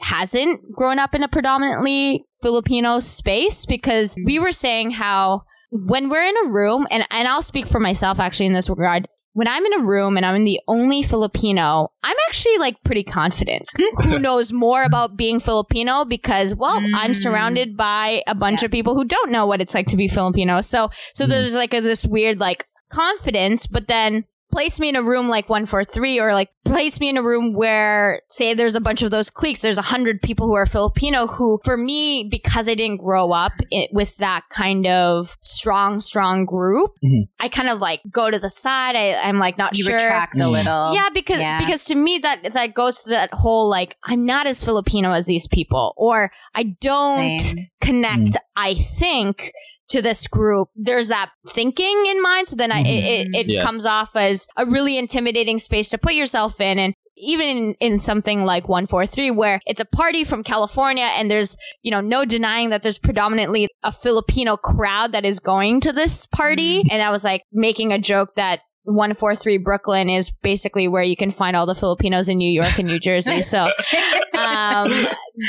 [SPEAKER 1] hasn't grown up in a predominantly Filipino space because we were saying how when we're in a room and and I'll speak for myself actually in this regard when I'm in a room and I'm the only Filipino, I'm actually like pretty confident. who knows more about being Filipino because well, I'm
[SPEAKER 3] Mm.
[SPEAKER 1] surrounded by a bunch
[SPEAKER 3] Yeah.
[SPEAKER 1] of people who don't know what it's like to be Filipino. So so
[SPEAKER 2] Mm.
[SPEAKER 1] there's like a, this weird like confidence, but then place me in a room like 143 or like place me in a room where say there's a bunch of those cliques there's a hundred people who are filipino who for me because i didn't grow up it, with that kind of strong strong group
[SPEAKER 2] Mhm.
[SPEAKER 1] i kind of like go to the side I, i'm like not
[SPEAKER 3] you
[SPEAKER 1] sure
[SPEAKER 3] retract a
[SPEAKER 2] Mm.
[SPEAKER 3] little.
[SPEAKER 1] yeah, because
[SPEAKER 3] Yeah.
[SPEAKER 1] because to me that that goes to that whole like I'm not as Filipino as these people, or I don't
[SPEAKER 3] Same.
[SPEAKER 1] connect. I think to this group. There's that thinking in mind, so then I, it it, it
[SPEAKER 2] Yeah.
[SPEAKER 1] comes off as a really intimidating space to put yourself in, and even in, in something like 143 where it's a party from California and there's, you know, no denying that there's predominantly a Filipino crowd that is going to this party. Mm. And I was like making a joke that 143 Brooklyn is basically where you can find all the Filipinos in New York and New Jersey. So um,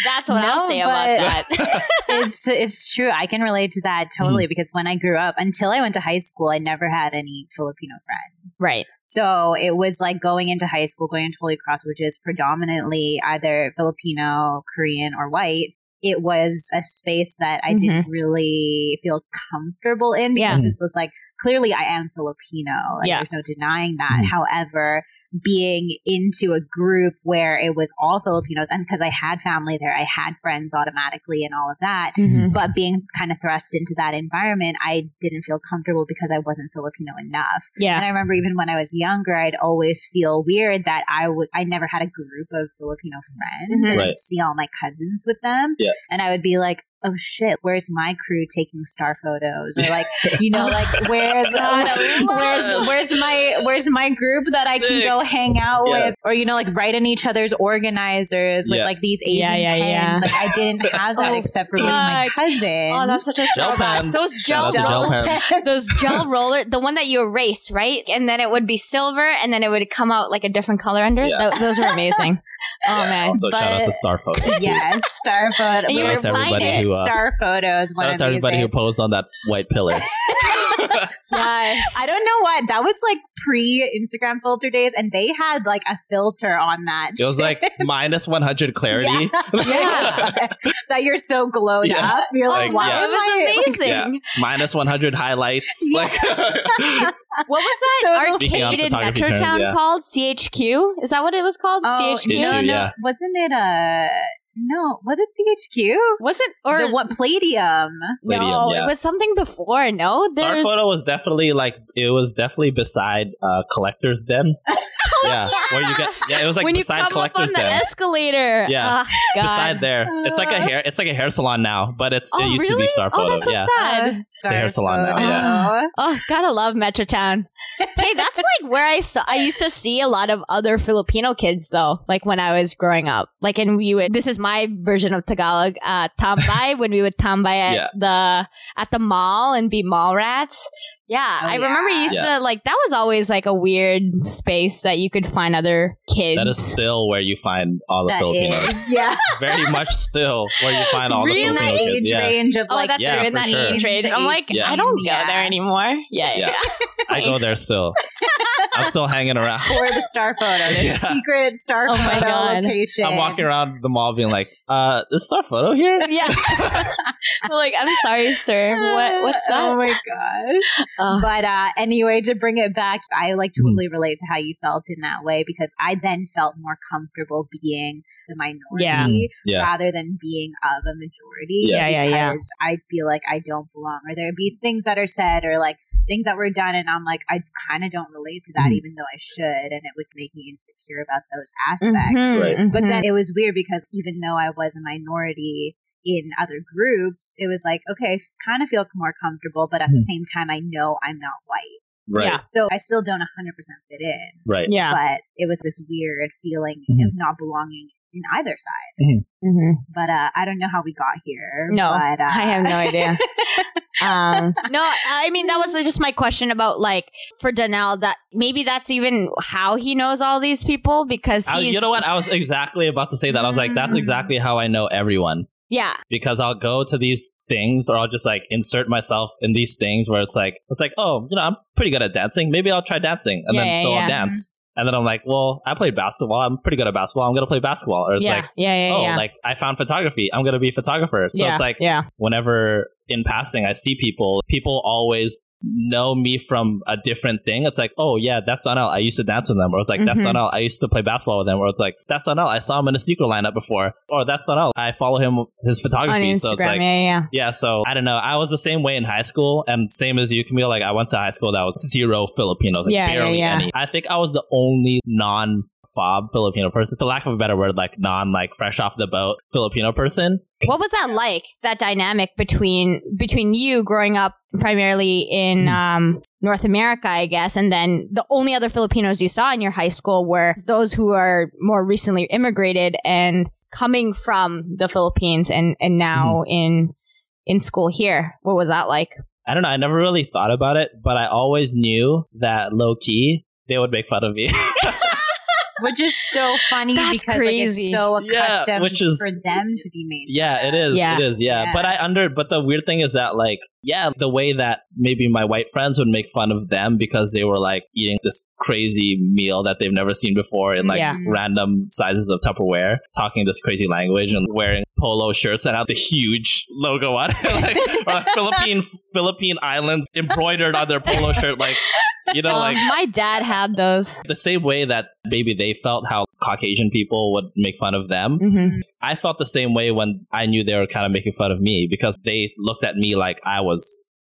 [SPEAKER 1] that's what I'll say about that.
[SPEAKER 3] it's it's true. I can relate to that totally because when I grew up, until I went to high school, I never had any Filipino friends.
[SPEAKER 1] right.
[SPEAKER 3] So it was like going into high school, going into Holy Cross, which is predominantly either Filipino, Korean, or white. It was a space that I didn't really feel comfortable in
[SPEAKER 1] Yeah.
[SPEAKER 3] because it was like clearly I am Filipino. Like
[SPEAKER 1] Yeah.
[SPEAKER 3] there's no denying that.
[SPEAKER 2] Mhm.
[SPEAKER 3] However, being into a group where it was all Filipinos and because I had family there, I had friends automatically and all of that
[SPEAKER 1] Mhm.
[SPEAKER 3] but being kind of thrust into that environment, I didn't feel comfortable because I wasn't Filipino enough.
[SPEAKER 1] Yeah.
[SPEAKER 3] And I remember even when I was younger, I'd always feel weird that I would, I never had a group of Filipino friends
[SPEAKER 1] Mhm.
[SPEAKER 3] and
[SPEAKER 2] Right.
[SPEAKER 3] I'd see all my cousins with them.
[SPEAKER 2] Yeah.
[SPEAKER 3] And I would be like, oh shit, where's my crew taking star photos? Or like, you know, like where's,
[SPEAKER 1] God, I love
[SPEAKER 3] where's, where's my, where's my group that I can go hang out
[SPEAKER 2] Yeah.
[SPEAKER 3] with? Or, you know, like write in each other's organizers with
[SPEAKER 2] Yeah.
[SPEAKER 3] like these Asian
[SPEAKER 1] Yeah, yeah,
[SPEAKER 3] pens.
[SPEAKER 1] yeah.
[SPEAKER 3] Like I didn't have that
[SPEAKER 1] Oh,
[SPEAKER 3] except for with my
[SPEAKER 1] fuck.
[SPEAKER 3] cousins.
[SPEAKER 1] Oh, that's such a
[SPEAKER 2] Gel pens.
[SPEAKER 1] Those gel,
[SPEAKER 2] Shout out to gel pens.
[SPEAKER 1] those gel roller, the one that you erase, right? And then it would be silver, and then it would come out like a different color under.
[SPEAKER 2] Yeah.
[SPEAKER 1] Tho- those were amazing. oh man!
[SPEAKER 2] Also, shout out
[SPEAKER 3] But-
[SPEAKER 2] to Star Photo.
[SPEAKER 3] yes, star photo.
[SPEAKER 1] And you
[SPEAKER 3] we
[SPEAKER 1] would
[SPEAKER 3] were
[SPEAKER 1] sign it.
[SPEAKER 2] who, uh,
[SPEAKER 3] star photos.
[SPEAKER 2] Shout
[SPEAKER 3] One
[SPEAKER 2] out
[SPEAKER 3] of
[SPEAKER 2] to everybody who posed on that white pillar.
[SPEAKER 1] yes.
[SPEAKER 3] I don't know what that was like pre Instagram filter days, and they had like a filter on that.
[SPEAKER 2] It was like minus 100 clarity.
[SPEAKER 3] yeah, that you're so glowed
[SPEAKER 2] Yeah.
[SPEAKER 3] up. You're like,
[SPEAKER 2] Like,
[SPEAKER 3] why
[SPEAKER 2] yeah.
[SPEAKER 1] It was
[SPEAKER 3] I-
[SPEAKER 1] amazing.
[SPEAKER 2] Yeah. minus 100 highlights. Like,
[SPEAKER 1] What was that
[SPEAKER 2] Speaking on
[SPEAKER 1] arcade in
[SPEAKER 2] photography terms,
[SPEAKER 1] Metrotown
[SPEAKER 2] yeah.
[SPEAKER 1] called? CHQ? Is that what it was called?
[SPEAKER 3] Oh,
[SPEAKER 1] CHQ?
[SPEAKER 3] no,
[SPEAKER 2] CHQ,
[SPEAKER 3] no,
[SPEAKER 2] yeah.
[SPEAKER 3] wasn't it a no? Was it CHQ?
[SPEAKER 1] Was it or
[SPEAKER 3] the what Palladium?
[SPEAKER 2] Palladium,
[SPEAKER 1] no?
[SPEAKER 2] yeah.
[SPEAKER 1] It was something before. No,
[SPEAKER 2] Star
[SPEAKER 1] there's
[SPEAKER 2] Photo was definitely like, it was definitely beside uh, Collector's Den. yeah. Where you get, yeah, it was like
[SPEAKER 1] when you
[SPEAKER 2] beside
[SPEAKER 1] come up
[SPEAKER 2] Collector's
[SPEAKER 1] on the
[SPEAKER 2] Den.
[SPEAKER 1] escalator.
[SPEAKER 2] Yeah.
[SPEAKER 1] Oh, God.
[SPEAKER 2] beside there. It's like a hair, it's like a hair salon now, but it's,
[SPEAKER 1] Oh,
[SPEAKER 2] it used to be Star Photo.
[SPEAKER 1] Oh, that's so
[SPEAKER 2] yeah.
[SPEAKER 1] sad.
[SPEAKER 3] Oh,
[SPEAKER 2] a hair
[SPEAKER 3] Star
[SPEAKER 2] salon now,
[SPEAKER 3] Photo.
[SPEAKER 1] yeah. Oh, gotta love Metrotown. Hey, that's like where I saw. I used to see a lot of other Filipino kids though, like when I was growing up. Like, and we would. This is my version of Tagalog. Uh, tambay when we would tambay at
[SPEAKER 2] Yeah.
[SPEAKER 1] the at the mall and be mall rats. Yeah,
[SPEAKER 3] Oh,
[SPEAKER 1] I remember you
[SPEAKER 3] yeah.
[SPEAKER 1] used to like that was always like a weird space that you could find other kids.
[SPEAKER 2] That is still where you find all the
[SPEAKER 3] That
[SPEAKER 2] Filipinos.
[SPEAKER 3] is, yeah.
[SPEAKER 2] Very much still where you find all
[SPEAKER 1] Really?
[SPEAKER 2] the
[SPEAKER 3] in that age.
[SPEAKER 2] Yeah.
[SPEAKER 3] range of
[SPEAKER 1] Oh,
[SPEAKER 3] like
[SPEAKER 1] that's
[SPEAKER 2] Yeah,
[SPEAKER 1] true. In
[SPEAKER 2] for
[SPEAKER 1] that
[SPEAKER 2] sure.
[SPEAKER 1] age range, I'm like,
[SPEAKER 2] Yeah.
[SPEAKER 1] I don't go
[SPEAKER 3] Yeah.
[SPEAKER 1] there anymore. Yeah, yeah.
[SPEAKER 2] Yeah. I go there still. I'm still hanging around.
[SPEAKER 3] for the star photo. There's
[SPEAKER 2] Yeah.
[SPEAKER 3] secret star
[SPEAKER 1] Oh
[SPEAKER 3] photo location.
[SPEAKER 2] I'm walking around the mall being like, uh, is Star Photo here?
[SPEAKER 1] Yeah. Like, I'm sorry, sir. What? What's that?
[SPEAKER 3] Oh my gosh.
[SPEAKER 1] Uh,
[SPEAKER 3] But uh, anyway, to bring it back, I like
[SPEAKER 2] Hmm.
[SPEAKER 3] totally relate to how you felt in that way because I then felt more comfortable being the minority
[SPEAKER 2] Yeah.
[SPEAKER 3] rather than being of a majority.
[SPEAKER 1] Yeah, yeah, yeah.
[SPEAKER 3] because I feel like I don't belong, or there'd be things that are said or like things that were done, and I'm like, I kind of don't relate to that,
[SPEAKER 2] Mhm.
[SPEAKER 3] even though I should, and it would make me insecure about those aspects.
[SPEAKER 1] mhm,
[SPEAKER 2] Right.
[SPEAKER 3] But
[SPEAKER 1] mhm.
[SPEAKER 3] then it was weird because even though I was a minority in other groups, it was like, okay, I kind of feel more comfortable, but at the
[SPEAKER 2] Mhm.
[SPEAKER 3] same time, I know I'm not white.
[SPEAKER 2] Right.
[SPEAKER 1] Yeah.
[SPEAKER 3] So I still don't 100% fit in.
[SPEAKER 2] Right.
[SPEAKER 1] yeah.
[SPEAKER 3] But it was this weird feeling
[SPEAKER 2] Mhm.
[SPEAKER 3] of not belonging in either side.
[SPEAKER 1] hmm
[SPEAKER 3] But uh, I don't know how we got here.
[SPEAKER 1] No,
[SPEAKER 3] but, uh,
[SPEAKER 1] I have no idea. um, no, I mean that was just my question about like for Donnell that maybe that's even how he knows all these people because
[SPEAKER 2] I- you know what? I was exactly about to say that. I was like, that's
[SPEAKER 3] Mm.
[SPEAKER 2] exactly how I know everyone.
[SPEAKER 1] Yeah
[SPEAKER 2] Because I'll go to these things or I'll just like insert myself in these things where it's like, it's like, oh, you know, I'm pretty good at dancing. Maybe I'll try dancing. And
[SPEAKER 1] Yeah,
[SPEAKER 2] then
[SPEAKER 1] yeah,
[SPEAKER 2] so
[SPEAKER 1] yeah.
[SPEAKER 2] I'll dance. Mm-hmm. And then I'm like, well, I played basketball. I'm pretty good at basketball. I'm going to play basketball. Or it's like,
[SPEAKER 1] yeah yeah
[SPEAKER 2] oh, like I found photography. I'm going to be a photographer. So it's like,
[SPEAKER 1] yeah
[SPEAKER 2] whenever in passing I see people, people always know me from a different thing. It's like, oh yeah, that's Donnell. I used to dance with them. Or it's like, that's
[SPEAKER 1] Mhm.
[SPEAKER 2] Donnell. I used to play basketball with them. Or it's like, that's Donnell. I saw him in a sneaker lineup before. Or that's Donnell. I follow him his photography. on.
[SPEAKER 1] Instagram
[SPEAKER 2] so it's like,
[SPEAKER 1] yeah yeah
[SPEAKER 2] yeah, so I don't know. I was the same way in high school, and same as you, Camille. Like I went to high school that was zero Filipinos, like
[SPEAKER 1] Yeah, yeah,
[SPEAKER 2] barely
[SPEAKER 1] yeah.
[SPEAKER 2] any. I think I was the only non fob Filipino person, for lack of a better word, like non like fresh off the boat Filipino person.
[SPEAKER 1] What was that like? That dynamic between between you growing up primarily in
[SPEAKER 2] Hmm.
[SPEAKER 1] um, North America, I guess, and then the only other Filipinos you saw in your high school were those who are more recently immigrated and coming from the Philippines and and now
[SPEAKER 2] Hmm.
[SPEAKER 1] in in school here. What was that like?
[SPEAKER 2] I don't know. I never really thought about it, but I always knew that low key they would make fun of me.
[SPEAKER 3] which is so funny
[SPEAKER 1] That's
[SPEAKER 3] because like,
[SPEAKER 1] crazy.
[SPEAKER 3] it's so
[SPEAKER 2] Yeah,
[SPEAKER 3] accustomed
[SPEAKER 2] which is-
[SPEAKER 3] for them to be made.
[SPEAKER 2] yeah, it is.
[SPEAKER 1] Yeah.
[SPEAKER 2] It is. Yeah.
[SPEAKER 3] Yeah.
[SPEAKER 2] But I under. But the weird thing is that like, yeah, the way that maybe my white friends would make fun of them because they were like eating this crazy meal that they've never seen before in like
[SPEAKER 1] Yeah.
[SPEAKER 2] random sizes of Tupperware, talking this crazy language and wearing polo shirts that have the huge logo on it, like like, Philippine Philippine islands embroidered on their polo shirt, like you know,
[SPEAKER 1] Um,
[SPEAKER 2] like
[SPEAKER 1] my dad had those.
[SPEAKER 2] the same way that maybe they felt how Caucasian people would make fun of them.
[SPEAKER 1] hmm
[SPEAKER 2] I felt the same way when I knew they were kind of making fun of me because they looked at me like I was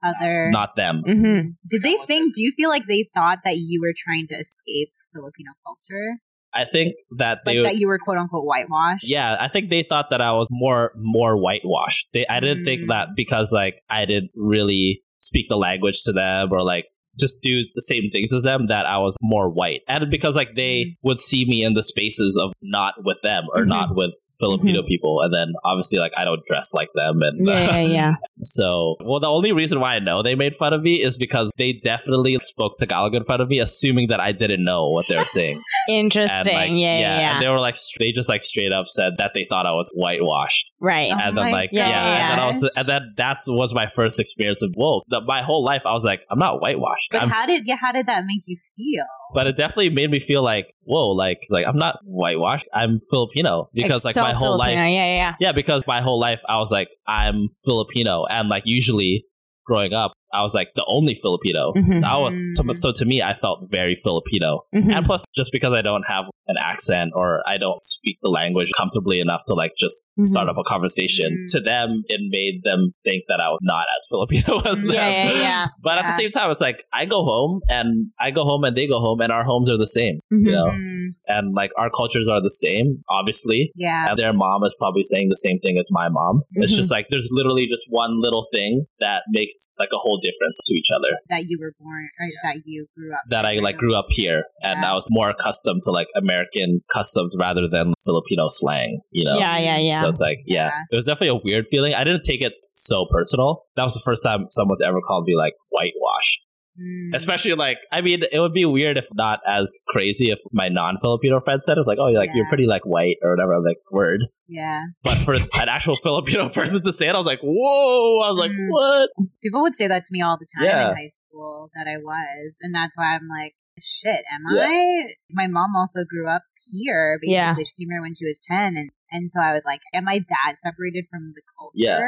[SPEAKER 3] Other
[SPEAKER 2] not them.
[SPEAKER 1] hmm
[SPEAKER 3] did they think? Do you feel like they thought that you were trying to escape Filipino culture,
[SPEAKER 2] I think that they
[SPEAKER 3] like that you were quote unquote whitewashed?
[SPEAKER 2] yeah, I think they thought that I was more more whitewashed. They I didn't think
[SPEAKER 3] Mm.
[SPEAKER 2] that because like I didn't really speak the language to them or like just do the same things as them that I was more white. And because like they
[SPEAKER 3] Mm.
[SPEAKER 2] would see me in the spaces of not with them or
[SPEAKER 1] Mhm.
[SPEAKER 2] not with Filipino mm-hmm. people and then obviously like I don't dress like them and
[SPEAKER 1] Yeah, yeah, yeah.
[SPEAKER 2] So, well, the only reason why I know they made fun of me is because they definitely spoke Tagalog in front of me, assuming that I didn't know what they were saying.
[SPEAKER 1] Interesting.
[SPEAKER 2] like,
[SPEAKER 1] yeah, yeah, yeah.
[SPEAKER 2] And they were like, they just like straight up said that they thought I was whitewashed,
[SPEAKER 1] right.
[SPEAKER 3] Oh
[SPEAKER 2] and then oh
[SPEAKER 3] my
[SPEAKER 2] like,
[SPEAKER 1] Yeah,
[SPEAKER 2] yeah,
[SPEAKER 1] yeah,
[SPEAKER 2] and then I was, and then that was my first experience of whoa. The, my whole life, I was like, I'm not whitewashed,
[SPEAKER 3] But
[SPEAKER 2] I'm-
[SPEAKER 3] how did yeah? How did that make you feel?
[SPEAKER 2] but it definitely made me feel like, whoa, like, like I'm not whitewashed, I'm Filipino because like
[SPEAKER 1] so
[SPEAKER 2] my whole
[SPEAKER 1] Filipino.
[SPEAKER 2] life
[SPEAKER 1] Yeah, yeah, yeah.
[SPEAKER 2] Yeah, because my whole life I was like, I'm Filipino, and like usually growing up, I was like the only Filipino.
[SPEAKER 1] Mhm.
[SPEAKER 2] So I was, to, so to me, I felt very Filipino.
[SPEAKER 1] Mhm.
[SPEAKER 2] And plus, just because I don't have an accent or I don't speak the language comfortably enough to like just
[SPEAKER 1] Mhm.
[SPEAKER 2] start up a conversation,
[SPEAKER 3] Mm.
[SPEAKER 2] to them, it made them think that I was not as Filipino as them.
[SPEAKER 1] Yeah, yeah, yeah.
[SPEAKER 2] But at the same time, it's like I go home and I go home and they go home and our homes are the same, you know,
[SPEAKER 3] Mm,
[SPEAKER 2] and like our cultures are the same, obviously.
[SPEAKER 3] yeah.
[SPEAKER 2] And their mom is probably saying the same thing as my mom. It's just like there's literally just one little thing that makes like a whole difference to each other.
[SPEAKER 3] That you were born, or that you grew up.
[SPEAKER 2] That I like grew up here and I was more accustomed to like American customs rather than Filipino slang, you know?
[SPEAKER 1] Yeah, yeah, yeah.
[SPEAKER 2] So it's like, yeah.
[SPEAKER 3] Yeah.
[SPEAKER 2] It was definitely a weird feeling. I didn't take it so personal. That was the first time someone's ever called me like whitewash.
[SPEAKER 3] Mm.
[SPEAKER 2] Especially like, I mean, it would be weird if not as crazy if my non-Filipino friend said it. Like, oh, you're like you're pretty like white or whatever. I'm like, word.
[SPEAKER 3] Yeah.
[SPEAKER 2] But for an actual Filipino person to say it, I was like, whoa! I was like,
[SPEAKER 3] Mm.
[SPEAKER 2] what?
[SPEAKER 3] People would say that to me all the time
[SPEAKER 2] Yeah.
[SPEAKER 3] in high school that I was, and that's why I'm like, shit, am
[SPEAKER 2] Yeah.
[SPEAKER 3] I? My mom also grew up here. Basically,
[SPEAKER 1] Yeah.
[SPEAKER 3] she came here when she was ten, and and so I was like, am I that separated from the culture?
[SPEAKER 2] Yeah.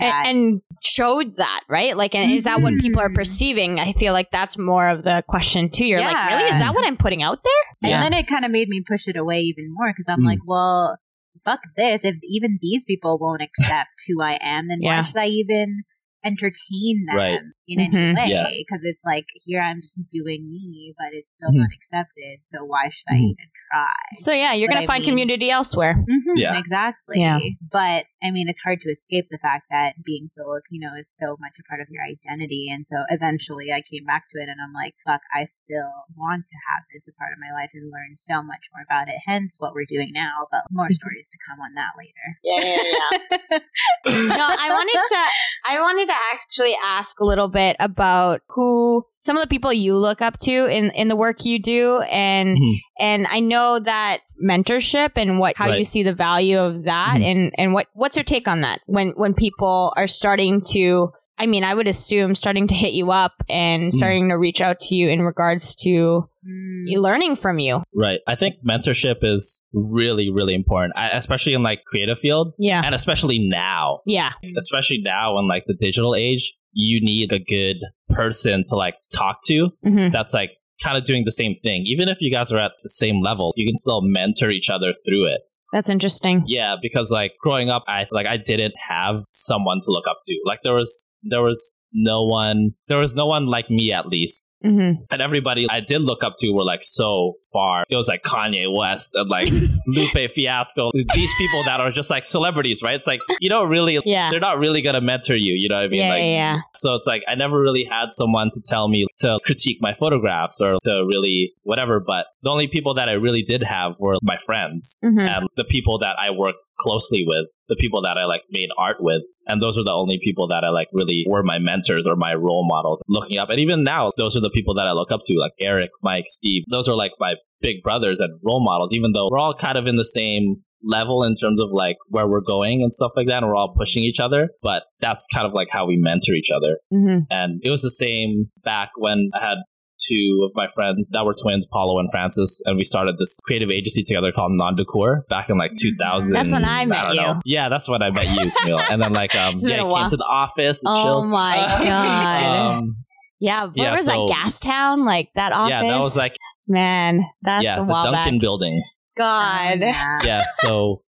[SPEAKER 3] That,
[SPEAKER 1] and, and showed that, right? Like, and is that what people are
[SPEAKER 3] Mhm.
[SPEAKER 1] perceiving? I feel like that's more of the question too. You're like, really? Is that what I'm putting out there?
[SPEAKER 3] and
[SPEAKER 2] Yeah.
[SPEAKER 3] then it kind of made me push it away even more because I'm
[SPEAKER 2] Mm.
[SPEAKER 3] like, well, fuck this. If even these people won't accept who I am, then
[SPEAKER 1] Yeah.
[SPEAKER 3] why should I even entertain them
[SPEAKER 2] Right.
[SPEAKER 3] In
[SPEAKER 1] Mhm.
[SPEAKER 3] any way?
[SPEAKER 2] Yeah.
[SPEAKER 3] Because it's like here I'm just doing me, but it's still
[SPEAKER 2] Mhm.
[SPEAKER 3] not accepted. So why should I
[SPEAKER 2] Mhm.
[SPEAKER 3] even try?
[SPEAKER 1] So yeah, you're
[SPEAKER 3] But
[SPEAKER 1] gonna
[SPEAKER 3] I
[SPEAKER 1] find
[SPEAKER 3] mean-
[SPEAKER 1] community elsewhere.
[SPEAKER 3] Mhm,
[SPEAKER 2] Yeah.
[SPEAKER 3] exactly.
[SPEAKER 1] Yeah.
[SPEAKER 3] But I mean, it's hard to escape the fact that being Filipino is so much a part of your identity. And so eventually I came back to it and I'm like, fuck, I still want to have this a part of my life and learn so much more about it. Hence what we're doing now, but more stories to come on that later.
[SPEAKER 1] Yeah, yeah, yeah. no, I wanted to I wanted to actually ask a little bit about who some of the people you look up to in in the work you do and
[SPEAKER 2] Mhm.
[SPEAKER 1] and I know that mentorship and what how you see the value of that
[SPEAKER 2] Mhm.
[SPEAKER 1] and and what what's your take on that when when people are starting to I mean, I would assume starting to hit you up and
[SPEAKER 2] Mhm.
[SPEAKER 1] starting to reach out to you in regards to
[SPEAKER 3] Mm,
[SPEAKER 1] learning from you.
[SPEAKER 2] Right. I think mentorship is really, really important, I, especially in like creative field,
[SPEAKER 1] Yeah.
[SPEAKER 2] and especially now,
[SPEAKER 1] Yeah.
[SPEAKER 2] especially now in like the digital age. You need a good person to like talk to
[SPEAKER 1] hmm
[SPEAKER 2] that's like kind of doing the same thing. Even if you guys are at the same level, you can still mentor each other through it.
[SPEAKER 1] That's interesting.
[SPEAKER 2] Yeah, because like growing up, I like I didn't have someone to look up to. Like there was there was no one there was no one like me at least.
[SPEAKER 1] Hmm
[SPEAKER 2] And everybody I did look up to were like so far. It was like Kanye West and like Lupe Fiasco. These people that are just like celebrities, right? It's like you don't really
[SPEAKER 1] Yeah.
[SPEAKER 2] they're not really gonna mentor you, you know what I mean?
[SPEAKER 1] Yeah,
[SPEAKER 2] like
[SPEAKER 1] yeah, yeah.
[SPEAKER 2] so it's like I never really had someone to tell me to critique my photographs or to really whatever. But the only people that I really did have were my friends
[SPEAKER 1] Mhm.
[SPEAKER 2] and the people that I work closely with, the people that I like made art with. And those are the only people that I like really were my mentors or my role models looking up. And even now, those are the people that I look up to, like Eric, Mike, Steve. Those are like my big brothers and role models, even though we're all kind of in the same level in terms of like where we're going and stuff like that. And we're all pushing each other, but that's kind of like how we mentor each other.
[SPEAKER 1] Mm-hmm.
[SPEAKER 2] And it was the same back when I had two of my friends that were twins, Paulo and Francis, and we started this creative agency together called Non Decor back in like 2000.
[SPEAKER 1] That's when I met
[SPEAKER 2] don't
[SPEAKER 1] you.
[SPEAKER 2] know. Yeah, that's when I met you, Camille. and then like um, yeah, I
[SPEAKER 1] while.
[SPEAKER 2] came to the office and
[SPEAKER 1] Oh
[SPEAKER 2] chilled.
[SPEAKER 1] my God.
[SPEAKER 2] um,
[SPEAKER 1] Yeah, what
[SPEAKER 2] Yeah,
[SPEAKER 1] was
[SPEAKER 2] so-
[SPEAKER 1] that? Gastown? Like that office?
[SPEAKER 2] yeah, that was like
[SPEAKER 1] Man, that's
[SPEAKER 2] yeah,
[SPEAKER 1] a
[SPEAKER 2] the Duncan
[SPEAKER 1] back.
[SPEAKER 2] building.
[SPEAKER 1] God.
[SPEAKER 3] Yeah,
[SPEAKER 2] so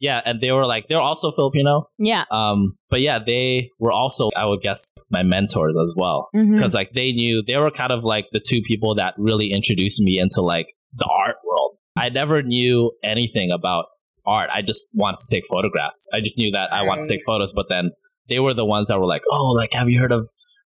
[SPEAKER 2] yeah, and they were like they're also Filipino.
[SPEAKER 1] Yeah.
[SPEAKER 2] Um, but yeah, they were also I would guess my mentors as well. Because like they knew they were kind of like the two people that really introduced me into like the art world. I never knew anything about art. I just wanted to take photographs. I just knew that I wanted to take photos, but then they were the ones that were like, "Oh, like have you heard of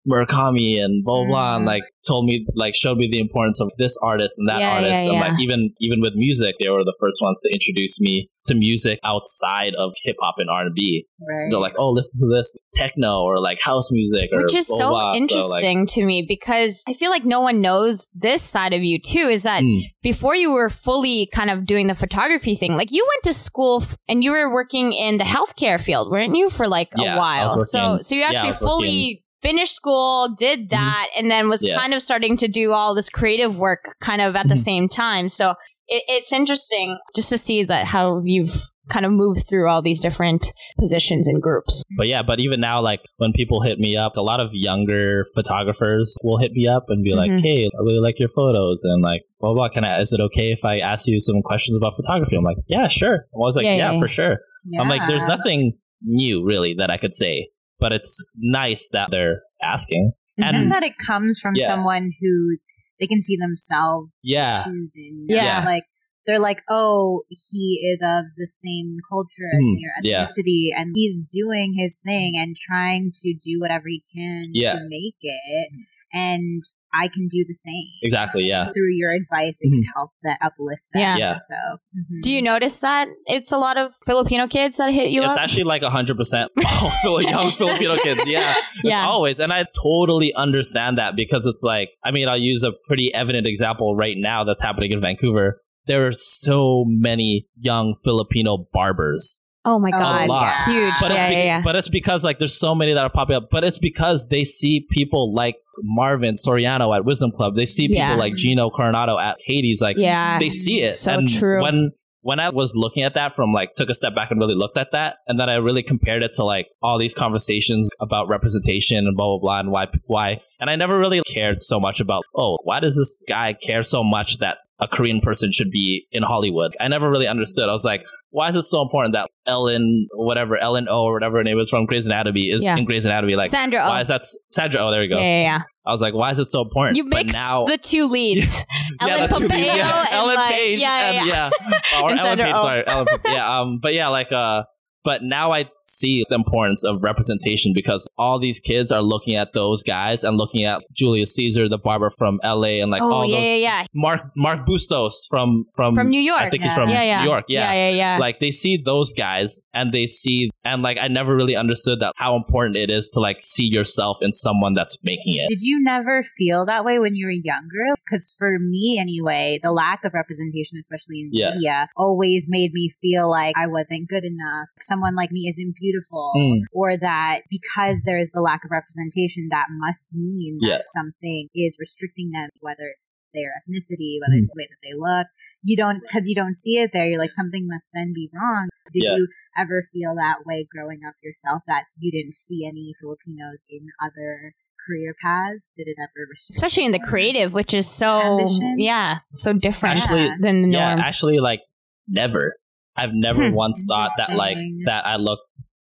[SPEAKER 2] Murakami and blah blah, blah and
[SPEAKER 3] Mm.
[SPEAKER 2] like told me like showed me the importance of this artist and that
[SPEAKER 1] Yeah,
[SPEAKER 2] artist
[SPEAKER 1] yeah,
[SPEAKER 2] and
[SPEAKER 1] yeah.
[SPEAKER 2] like even even with music they were the first ones to introduce me to music outside of hip hop and R&B.
[SPEAKER 3] Right.
[SPEAKER 2] They're like, "Oh, listen to this techno or like house music or
[SPEAKER 1] Which is
[SPEAKER 2] blah,
[SPEAKER 1] so
[SPEAKER 2] blah." like,
[SPEAKER 1] interesting to me because I feel like no one knows this side of you too. Is that
[SPEAKER 2] hmm.
[SPEAKER 1] before you were fully kind of doing the photography thing, like you went to school f- and you were working in the healthcare field, weren't you, for like a while? So, so you actually fully finished school, did that, and then was
[SPEAKER 2] Yeah.
[SPEAKER 1] kind of starting to do all this creative work kind of at the
[SPEAKER 2] Mhm.
[SPEAKER 1] same time. So it, it's interesting just to see that how you've kind of moved through all these different positions and groups.
[SPEAKER 2] But yeah, but even now, like when people hit me up, a lot of younger photographers will hit me up and be like,
[SPEAKER 1] Mhm.
[SPEAKER 2] "Hey, I really like your photos," and like, blah blah. Can I? Is it okay if I ask you some questions about photography? I'm like, "Yeah, sure." I was like,
[SPEAKER 1] "Yeah,
[SPEAKER 2] yeah,
[SPEAKER 1] yeah.
[SPEAKER 2] for sure." I'm like, "There's nothing new really that I could say," but it's nice that they're asking. And
[SPEAKER 3] and that it comes from
[SPEAKER 2] Yeah.
[SPEAKER 3] someone who they can see themselves
[SPEAKER 2] Yeah.
[SPEAKER 3] choosing. You know?
[SPEAKER 1] Yeah.
[SPEAKER 3] Like they're like, oh, he is of the same culture as
[SPEAKER 2] Hmm,
[SPEAKER 3] me or
[SPEAKER 2] yeah.
[SPEAKER 3] ethnicity, and he's doing his thing and trying to do whatever he can
[SPEAKER 2] Yeah.
[SPEAKER 3] to make it. And I can do the same.
[SPEAKER 2] exactly, yeah.
[SPEAKER 3] Through your advice, it can help that uplift them.
[SPEAKER 1] Yeah.
[SPEAKER 2] Yeah.
[SPEAKER 3] So, mhm.
[SPEAKER 1] Do you notice that it's a lot of Filipino kids that hit you
[SPEAKER 2] it's
[SPEAKER 1] up?
[SPEAKER 2] actually like 100% all young Filipino kids. Yeah. It's always. And I totally understand that because it's like, I mean, I'll use a pretty evident example right now that's happening in Vancouver. There are so many young Filipino barbers.
[SPEAKER 1] Oh my god,
[SPEAKER 2] lot.
[SPEAKER 1] huge!
[SPEAKER 2] But,
[SPEAKER 1] yeah,
[SPEAKER 2] it's
[SPEAKER 1] yeah, yeah.
[SPEAKER 2] but it's because like there's so many that are popping up. But it's because they see people like Marvin Soriano at Wisdom Club. They see people
[SPEAKER 1] Yeah.
[SPEAKER 2] like Gino Coronado at Hades. Like
[SPEAKER 1] yeah,
[SPEAKER 2] they see it.
[SPEAKER 1] So
[SPEAKER 2] and
[SPEAKER 1] true.
[SPEAKER 2] When when I was looking at that from like took a step back and really looked at that, and then I really compared it to like all these conversations about representation and blah blah blah and why why, and I never really cared so much about oh why does this guy care so much that a Korean person should be in Hollywood? I never really understood. I was like. Why is it so important that Ellen, whatever Ellen O or whatever her name is from Grey's Anatomy is
[SPEAKER 1] Yeah.
[SPEAKER 2] in Grey's Anatomy? Like,
[SPEAKER 1] Sandra,
[SPEAKER 2] why
[SPEAKER 1] oh,
[SPEAKER 2] is that Sandra? Oh, there we go.
[SPEAKER 1] yeah, yeah, yeah.
[SPEAKER 2] I was like, why is it so important?
[SPEAKER 1] You mix
[SPEAKER 2] now,
[SPEAKER 1] the two leads, Ellen
[SPEAKER 2] two
[SPEAKER 1] Pompeo
[SPEAKER 2] leads, yeah.
[SPEAKER 1] and
[SPEAKER 2] Ellen
[SPEAKER 1] like-
[SPEAKER 2] Page,
[SPEAKER 1] yeah,
[SPEAKER 2] and
[SPEAKER 1] yeah.
[SPEAKER 2] yeah, or Ellen
[SPEAKER 1] Sandra
[SPEAKER 2] Page.
[SPEAKER 1] Oh.
[SPEAKER 2] Sorry, Ellen. Yeah, um, but yeah, like uh, but now I see the importance of representation because all these kids are looking at those guys and looking at Julius Caesar, the barber from L.A., and like
[SPEAKER 1] oh
[SPEAKER 2] all
[SPEAKER 1] yeah,
[SPEAKER 2] those
[SPEAKER 1] yeah, yeah,
[SPEAKER 2] Mark Mark Bustos from from
[SPEAKER 1] from New York.
[SPEAKER 2] I think he's from
[SPEAKER 1] yeah, yeah,
[SPEAKER 2] New York.
[SPEAKER 1] yeah, yeah, yeah.
[SPEAKER 2] Like they see those guys and they see and like I never really understood that how important it is to like see yourself in someone that's making it.
[SPEAKER 3] Did you never feel that way when you were younger? Because for me, anyway, the lack of representation, especially in
[SPEAKER 2] Yeah.
[SPEAKER 3] media, always made me feel like I wasn't good enough. Someone like me isn't beautiful.
[SPEAKER 2] Mm.
[SPEAKER 3] Or that because there is the lack of representation, that must mean that
[SPEAKER 2] Yeah.
[SPEAKER 3] something is restricting them, whether it's their ethnicity, whether
[SPEAKER 2] Mm.
[SPEAKER 3] it's the way that they look. You don't, because you don't see it there, you're like, something must then be wrong. Did
[SPEAKER 2] Yeah.
[SPEAKER 3] you ever feel that way growing up yourself, that you didn't see any Filipinos in other career paths? Did it ever restrict?
[SPEAKER 1] Especially in the creative, which is so
[SPEAKER 3] Ambition?
[SPEAKER 1] yeah, so different
[SPEAKER 2] Actually,
[SPEAKER 1] than the
[SPEAKER 2] Yeah,
[SPEAKER 1] norm.
[SPEAKER 2] actually, like never. I've never
[SPEAKER 1] Hmm.
[SPEAKER 2] once thought that like that I look.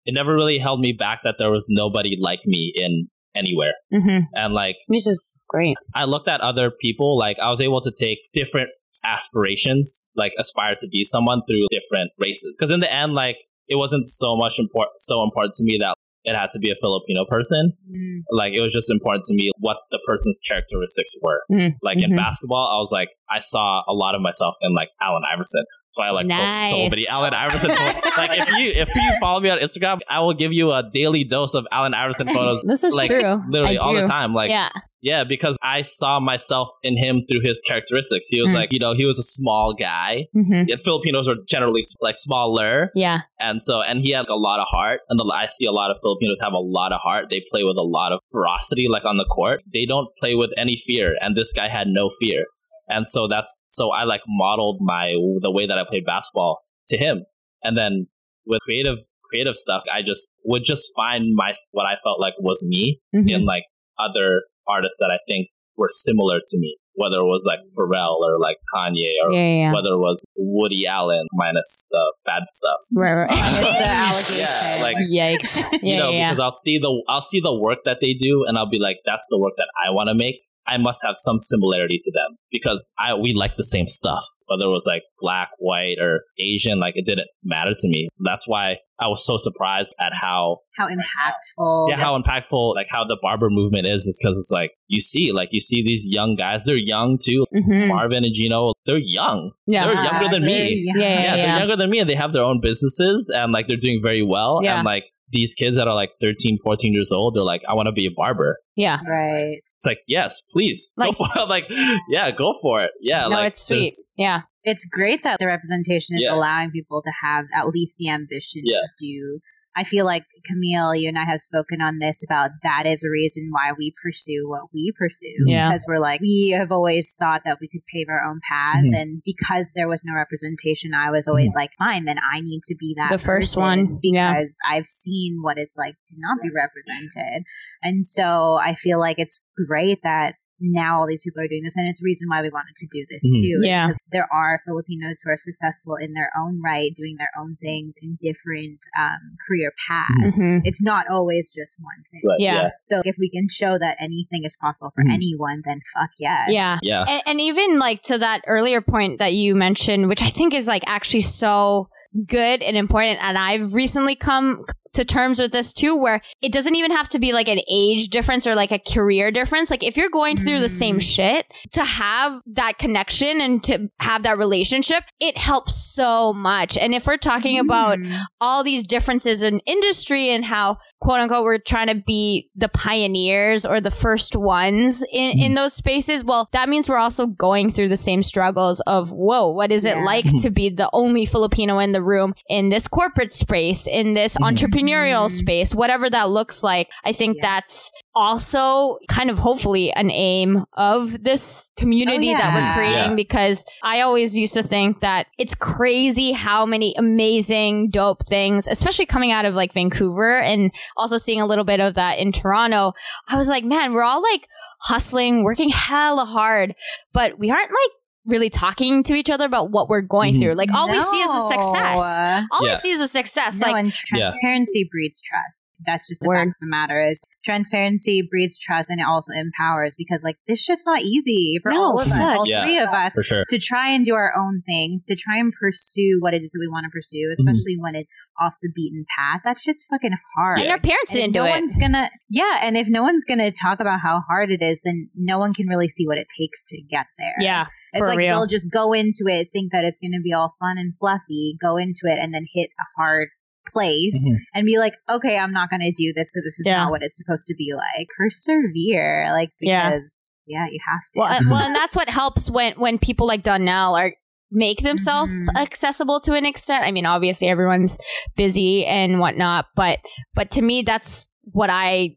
[SPEAKER 2] It never really held me back that there was nobody like me in anywhere,
[SPEAKER 1] mm-hmm.
[SPEAKER 2] and like
[SPEAKER 1] Which is great.
[SPEAKER 2] I looked at other people. Like I was able to take different aspirations, like aspire to be someone through different races. Because in the end, like it wasn't so much important, so important to me that it had to be a Filipino person.
[SPEAKER 3] Mm,
[SPEAKER 2] Like it was just important to me what the person's characteristics were.
[SPEAKER 1] Mhm.
[SPEAKER 2] Like in
[SPEAKER 1] Mhm.
[SPEAKER 2] basketball, I was like, I saw a lot of myself in like Allen Iverson. So I like post so many Allen Iverson photos. like if you if you follow me on Instagram, I will give you a daily dose of Allen Iverson photos.
[SPEAKER 1] This is
[SPEAKER 2] like
[SPEAKER 1] true.
[SPEAKER 2] literally all the time. Like
[SPEAKER 1] yeah.
[SPEAKER 2] yeah, because I saw myself in him through his characteristics. He was
[SPEAKER 1] Mm.
[SPEAKER 2] like, you know, he was a small guy.
[SPEAKER 1] hmm
[SPEAKER 2] And Filipinos are generally like smaller,
[SPEAKER 1] Yeah.
[SPEAKER 2] and so and he had a lot of heart. And I see a lot of Filipinos have a lot of heart. They play with a lot of ferocity, like on the court. They don't play with any fear, and this guy had no fear. And so that's so I like modeled my the way that I played basketball to him. And then with creative creative stuff, I just would just find my what I felt like was me
[SPEAKER 1] Mhm.
[SPEAKER 2] in like other artists that I think were similar to me, whether it was like Pharrell or like Kanye or
[SPEAKER 1] yeah, yeah, yeah.
[SPEAKER 2] whether it was Woody Allen minus the bad stuff.
[SPEAKER 1] Right, right.
[SPEAKER 3] The.
[SPEAKER 2] Yeah, like
[SPEAKER 1] Yikes. Yeah,
[SPEAKER 2] you know,
[SPEAKER 1] yeah.
[SPEAKER 2] because I'll see the I'll see the work that they do, and I'll be like, that's the work that I want to make. I must have some similarity to them because I we like the same stuff, whether it was like black, white, or Asian. Like it didn't matter to me. That's why I was so surprised at how
[SPEAKER 3] How impactful.
[SPEAKER 2] yeah how impactful like how the barber movement is. Is because it's like you see like you see these young guys. They're young too.
[SPEAKER 1] Mhm.
[SPEAKER 2] Marvin and Gino, they're young.
[SPEAKER 1] Yeah.
[SPEAKER 2] They're younger than me.
[SPEAKER 3] young.
[SPEAKER 1] Yeah,
[SPEAKER 2] yeah,
[SPEAKER 1] yeah,
[SPEAKER 2] they're younger than me and they have their own businesses and like they're doing very well
[SPEAKER 1] Yeah.
[SPEAKER 2] and like these kids that are like 13 14 years old they're like i want to be a barber
[SPEAKER 1] Yeah.
[SPEAKER 3] Right.
[SPEAKER 2] it's like yes please
[SPEAKER 1] Like-
[SPEAKER 2] go for it like yeah go for it yeah
[SPEAKER 1] no,
[SPEAKER 2] like
[SPEAKER 1] it's sweet. Yeah.
[SPEAKER 3] It's great that the representation is
[SPEAKER 2] Yeah.
[SPEAKER 3] allowing people to have at least the ambition
[SPEAKER 2] Yeah.
[SPEAKER 3] to do. I feel like Camille, you and I have spoken on this about that is a reason why we pursue what we pursue.
[SPEAKER 1] Yeah.
[SPEAKER 3] Because we're like, we have always thought that we could pave our own paths.
[SPEAKER 2] Mhm.
[SPEAKER 3] And because there was no representation, I was always like, fine, then I need to be that
[SPEAKER 1] The first one. Yeah.
[SPEAKER 3] Because I've seen what it's like to not be represented. And so I feel like it's great that now all these people are doing this and it's the reason why we wanted to do this
[SPEAKER 2] Mhm.
[SPEAKER 3] too is
[SPEAKER 1] Yeah.
[SPEAKER 3] 'cause there are filipinos who are successful in their own right doing their own things in different um, career paths
[SPEAKER 1] Mhm.
[SPEAKER 3] it's not always just one thing
[SPEAKER 2] but,
[SPEAKER 1] Yeah.
[SPEAKER 2] yeah
[SPEAKER 3] so if we can show that anything is possible for
[SPEAKER 2] Mhm.
[SPEAKER 3] anyone then fuck yes
[SPEAKER 1] Yeah.
[SPEAKER 2] yeah
[SPEAKER 1] And, and even like to that earlier point that you mentioned, which I think is like actually so good and important. And I've recently come to terms with this too, where it doesn't even have to be like an age difference or like a career difference. Like if you're going through the same
[SPEAKER 3] Mm.
[SPEAKER 1] shit, to have that connection and to have that relationship, it helps so much. And if we're talking about
[SPEAKER 3] Mm.
[SPEAKER 1] all these differences in industry and how quote unquote we're trying to be the pioneers or the first ones in, in those spaces well that means we're also going through the same struggles of whoa what is it
[SPEAKER 3] Yeah.
[SPEAKER 1] like to be the only filipino in the room in this corporate space in this
[SPEAKER 2] Mhm.
[SPEAKER 1] Entrepreneurial
[SPEAKER 3] Mhm.
[SPEAKER 1] space whatever that looks like i think
[SPEAKER 3] Yeah.
[SPEAKER 1] that's also kind of hopefully an aim of this community
[SPEAKER 3] Oh,
[SPEAKER 1] that we're creating
[SPEAKER 2] Yeah.
[SPEAKER 1] because I always used to think that it's crazy how many amazing, dope things, especially coming out of like Vancouver and also seeing a little bit of that in Toronto. I was like, man, we're all like hustling, working hella hard, but we aren't like really talking to each other about what we're going
[SPEAKER 2] Mhm.
[SPEAKER 1] through. Like all we see is a success. All
[SPEAKER 2] Yeah.
[SPEAKER 1] we see is a success.
[SPEAKER 3] No,
[SPEAKER 1] like
[SPEAKER 3] and transparency breeds trust. That's just the
[SPEAKER 1] Word.
[SPEAKER 3] fact of the matter is transparency breeds trust and it also empowers because like this shit's not easy for
[SPEAKER 1] No,
[SPEAKER 3] all of us, all
[SPEAKER 2] Yeah.
[SPEAKER 3] three of us
[SPEAKER 2] for sure
[SPEAKER 3] to try and do our own things, to try and pursue what it is that we want to pursue, especially when it's off the beaten path. That shit's fucking hard.
[SPEAKER 1] and our parents
[SPEAKER 3] And
[SPEAKER 1] didn't
[SPEAKER 3] no
[SPEAKER 1] do it.
[SPEAKER 3] No one's gonna yeah, and if no one's gonna talk about how hard it is, then no one can really see what it takes to get there.
[SPEAKER 1] Yeah,
[SPEAKER 3] It's
[SPEAKER 1] for
[SPEAKER 3] like
[SPEAKER 1] real.
[SPEAKER 3] they'll just go into it, think that it's gonna be all fun and fluffy, go into it and then hit a hard place
[SPEAKER 2] Mhm.
[SPEAKER 3] and be like, okay, I'm not gonna do this because this is
[SPEAKER 1] Yeah.
[SPEAKER 3] not what it's supposed to be like. Persevere. Like because yeah, you have to.
[SPEAKER 1] Well, uh, well, and that's what helps when when people like Donnell are make themselves
[SPEAKER 3] Mhm.
[SPEAKER 1] accessible to an extent. I mean, obviously everyone's busy and whatnot, but but to me, that's what I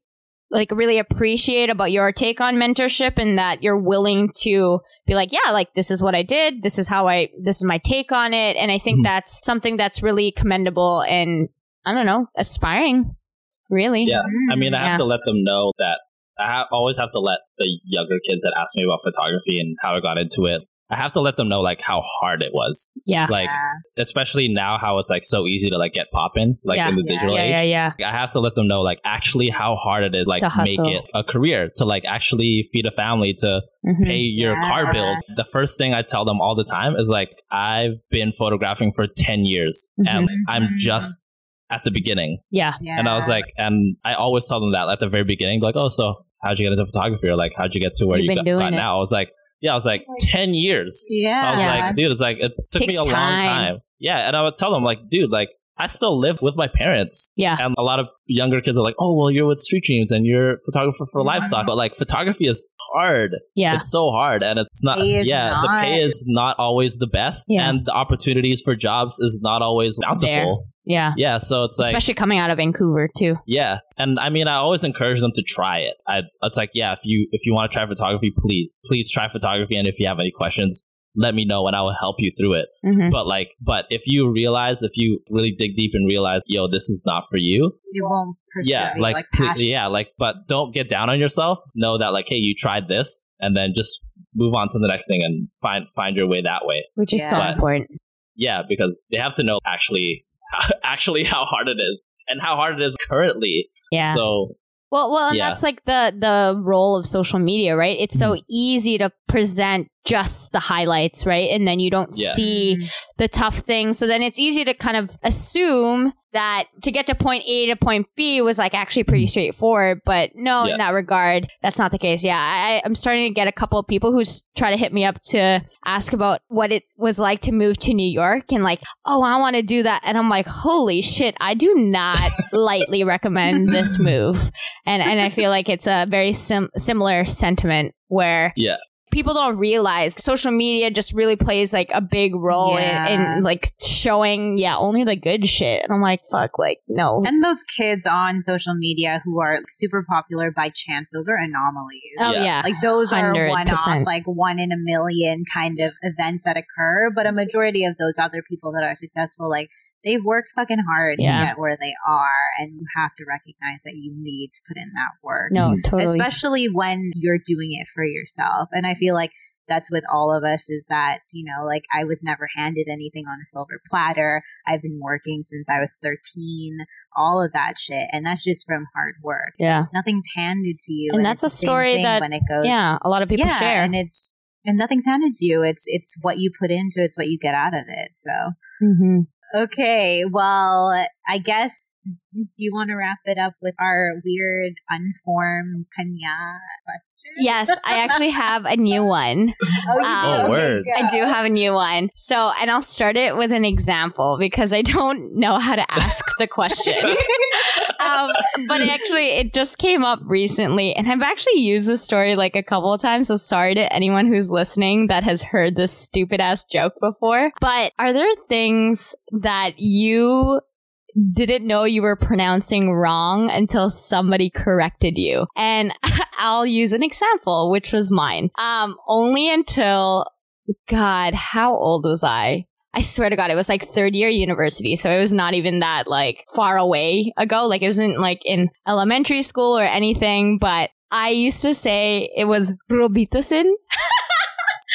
[SPEAKER 1] like really appreciate about your take on mentorship and that you're willing to be like, yeah, like this is what I did, this is how I, this is my take on it, and I think
[SPEAKER 2] Mhm.
[SPEAKER 1] that's something that's really commendable and I don't know, aspiring, really.
[SPEAKER 2] Yeah. I mean, I have
[SPEAKER 1] Yeah.
[SPEAKER 2] to let them know that I ha- always have to let the younger kids that ask me about photography and how I got into it. I have to let them know like how hard it was.
[SPEAKER 1] yeah,
[SPEAKER 2] Like,
[SPEAKER 3] Yeah.
[SPEAKER 2] especially now how it's like so easy to like get popping, like
[SPEAKER 1] Yeah.
[SPEAKER 2] in the
[SPEAKER 3] Yeah.
[SPEAKER 2] digital
[SPEAKER 1] yeah,
[SPEAKER 2] age.
[SPEAKER 1] yeah, yeah.
[SPEAKER 2] I have to let them know like actually how hard it is like
[SPEAKER 1] To
[SPEAKER 2] make it a career to like actually feed a family to
[SPEAKER 1] Mhm.
[SPEAKER 2] pay your
[SPEAKER 3] Yeah.
[SPEAKER 2] car bills. The first thing I tell them all the time is like I've been photographing for 10 years and
[SPEAKER 1] Mhm.
[SPEAKER 2] I'm
[SPEAKER 3] Mhm.
[SPEAKER 2] just at the beginning.
[SPEAKER 1] Yeah.
[SPEAKER 3] yeah.
[SPEAKER 2] And I was like and I always tell them that at the very beginning like oh so how'd you get into photography or like how'd you get to where
[SPEAKER 1] You've
[SPEAKER 2] you got,
[SPEAKER 1] doing
[SPEAKER 2] got
[SPEAKER 1] it.
[SPEAKER 2] now? I was like yeah, I was like ten years.
[SPEAKER 3] Yeah.
[SPEAKER 2] I was
[SPEAKER 1] Yeah.
[SPEAKER 2] like, dude, it's like it took
[SPEAKER 1] Takes
[SPEAKER 2] me a long
[SPEAKER 1] time.
[SPEAKER 2] time. Yeah, and I would tell them like, dude, like I still live with my parents.
[SPEAKER 1] Yeah.
[SPEAKER 2] And a lot of younger kids are like, oh, well, you're with Street Dreams and you're a photographer for
[SPEAKER 3] Mhm.
[SPEAKER 2] livestock. But like photography is hard.
[SPEAKER 1] Yeah.
[SPEAKER 2] It's so hard and it's not,
[SPEAKER 3] Pay is
[SPEAKER 2] yeah, the pay is not always the best.
[SPEAKER 1] Yeah.
[SPEAKER 2] And the opportunities for jobs is not always bountiful.
[SPEAKER 1] Yeah.
[SPEAKER 2] Yeah. So it's like,
[SPEAKER 1] Especially coming out of Vancouver too.
[SPEAKER 2] yeah. And I mean, I always encourage them to try it. I, it's like, yeah, if you, if you want to try photography, please, please try photography. And if you have any questions, let me know and I will help you through it
[SPEAKER 1] hmm
[SPEAKER 2] but like but if you realize if you really dig deep and realize yo this is not for you
[SPEAKER 3] You won't pursue
[SPEAKER 2] yeah
[SPEAKER 3] it,
[SPEAKER 2] like,
[SPEAKER 3] like
[SPEAKER 2] pl-
[SPEAKER 3] passion.
[SPEAKER 2] yeah like but don't get down on yourself know that like hey you tried this and then just move on to the next thing and find find your way that way
[SPEAKER 1] Which is so
[SPEAKER 3] Yeah.
[SPEAKER 1] important.
[SPEAKER 2] yeah because they have to know actually actually how hard it is and how hard it is currently
[SPEAKER 1] Yeah.
[SPEAKER 2] so
[SPEAKER 1] Well, well, and
[SPEAKER 2] Yeah.
[SPEAKER 1] that's like the the role of social media, right? It's so
[SPEAKER 2] Mm-hmm.
[SPEAKER 1] easy to present just the highlights, right? And then you don't
[SPEAKER 2] Yeah.
[SPEAKER 1] see
[SPEAKER 3] Mm.
[SPEAKER 1] the tough things. So then it's easy to kind of assume that to get to point A to point B was like actually pretty straightforward. But no,
[SPEAKER 2] Yeah.
[SPEAKER 1] in that regard, that's not the case. Yeah, I, I'm starting to get a couple of people who s- try to hit me up to ask about what it was like to move to New York and like, oh, I want to do that. And I'm like, holy shit, I do not lightly recommend this move. And and I feel like it's a very sim- similar sentiment where
[SPEAKER 2] Yeah.
[SPEAKER 1] People don't realize social media just really plays like a big role in,
[SPEAKER 3] Yeah.
[SPEAKER 1] in like showing yeah only the good shit and i'm like fuck like no
[SPEAKER 3] And those kids on social media who are super popular by chance, those are anomalies.
[SPEAKER 1] oh
[SPEAKER 2] Yeah.
[SPEAKER 1] yeah,
[SPEAKER 3] Like those are
[SPEAKER 1] 100%.
[SPEAKER 3] one offs, like one in a million kind of events that occur. But a majority of those other people that are successful, like they've worked fucking hard
[SPEAKER 1] Yeah.
[SPEAKER 3] to get where they are. And you have to recognize that you need to put in that work.
[SPEAKER 1] no totally
[SPEAKER 3] Especially when you're doing it for yourself. And I feel like that's with all of us is that, you know, like I was never handed anything on a silver platter. I've been working since I was 13, all of that shit. And that's just from hard work.
[SPEAKER 1] yeah
[SPEAKER 3] Nothing's handed to you.
[SPEAKER 1] And that's a story that-
[SPEAKER 3] when it goes
[SPEAKER 1] yeah a lot of people
[SPEAKER 3] yeah,
[SPEAKER 1] share
[SPEAKER 3] and it's and nothing's handed to you. It's it's what you put into it, it's what you get out of it. So
[SPEAKER 1] Mhm.
[SPEAKER 3] Okay, well, I guess do you want to wrap it up with our weird unformed kanya question?
[SPEAKER 1] yes i actually have a new one.
[SPEAKER 3] you
[SPEAKER 1] Um.
[SPEAKER 2] Oh, word.
[SPEAKER 1] I do have a new one. So, and I'll start it with an example because I don't know how to ask the question. um, but actually, it just came up recently, and I've actually used this story like a couple of times. So, sorry to anyone who's listening that has heard this stupid ass joke before. But are there things that you didn't know you were pronouncing wrong until somebody corrected you. And I'll use an example, which was mine. Um, only until, God, how old was I? I swear to God, it was like third year university. So it was not even that like far away ago. Like it wasn't like in elementary school or anything, but I used to say it was Robitasin.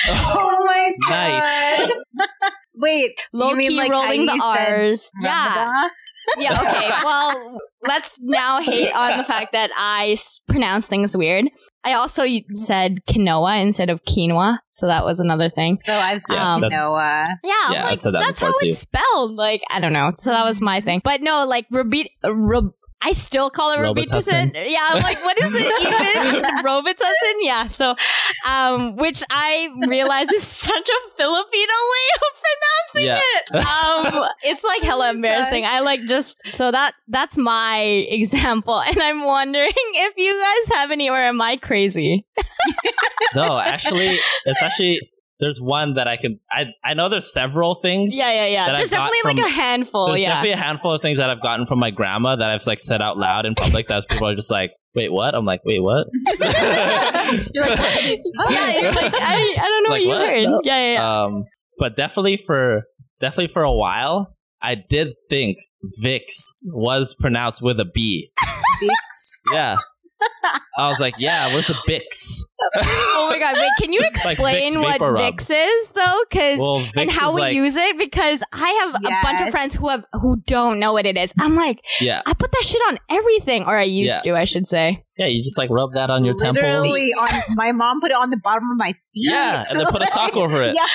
[SPEAKER 3] Oh my
[SPEAKER 2] Nice.
[SPEAKER 3] god. Wait,
[SPEAKER 1] Low
[SPEAKER 3] you mean
[SPEAKER 1] key
[SPEAKER 3] like how
[SPEAKER 1] rolling the
[SPEAKER 3] said
[SPEAKER 1] R's. Yeah.
[SPEAKER 3] Ramadan?
[SPEAKER 1] Yeah, okay. Well, let's now hate on the fact that I s- pronounce things weird. I also mm-hmm. said quinoa instead of quinoa, so that was another thing.
[SPEAKER 3] So I've said
[SPEAKER 1] Um,
[SPEAKER 3] quinoa.
[SPEAKER 1] Yeah, I'm
[SPEAKER 2] Yeah, I've
[SPEAKER 1] like,
[SPEAKER 2] said that
[SPEAKER 1] that's how
[SPEAKER 2] too.
[SPEAKER 1] it's spelled. Like, I don't know. So that was mm-hmm. my thing. But no, like, Robit, uh, Rob, I still call it Robitussin.
[SPEAKER 2] Robitussin.
[SPEAKER 1] Yeah, I'm like, what is it even? Robitussin? Yeah. So, um, which I realize is such a Filipino way of pronouncing
[SPEAKER 2] Yeah.
[SPEAKER 1] it. Um, it's like hella embarrassing. I like just, so that, that's my example. And I'm wondering if you guys have any or am I crazy?
[SPEAKER 2] no, actually, it's actually there's one that I can. I I know there's several things.
[SPEAKER 1] Yeah, yeah, yeah.
[SPEAKER 2] There's I
[SPEAKER 1] There's
[SPEAKER 2] got
[SPEAKER 1] definitely like
[SPEAKER 2] from-
[SPEAKER 1] a handful.
[SPEAKER 2] There's
[SPEAKER 1] yeah.
[SPEAKER 2] definitely a handful of things that I've gotten from my grandma that I've like said out loud in public that people are just like, wait, what? I'm like, wait, what?
[SPEAKER 3] You're like,
[SPEAKER 1] Oh, yeah, you're like I, I don't know
[SPEAKER 2] Like,
[SPEAKER 1] what you
[SPEAKER 2] what?
[SPEAKER 1] heard.
[SPEAKER 2] No.
[SPEAKER 1] Yeah, yeah, yeah.
[SPEAKER 2] um, but definitely for definitely for a while, I did think Vicks was pronounced with a B. Vicks. Yeah. I was like, yeah, what's the Bix?
[SPEAKER 1] oh my god! Wait, can you
[SPEAKER 2] Like Vicks
[SPEAKER 1] explain what
[SPEAKER 2] Vapor Rub.
[SPEAKER 1] Vicks is though? Because
[SPEAKER 2] Well,
[SPEAKER 1] and how we
[SPEAKER 2] like,
[SPEAKER 1] use it? Because I have a bunch of friends who have who don't know what it is. I'm like,
[SPEAKER 2] yeah,
[SPEAKER 1] I put that shit on everything, or I used
[SPEAKER 2] Yeah.
[SPEAKER 1] to, I should say.
[SPEAKER 2] yeah. You just like rub that on your temples.
[SPEAKER 3] Literally on my mom put it on the bottom of my feet.
[SPEAKER 2] Yeah, and then put a sock over it.
[SPEAKER 3] Yeah.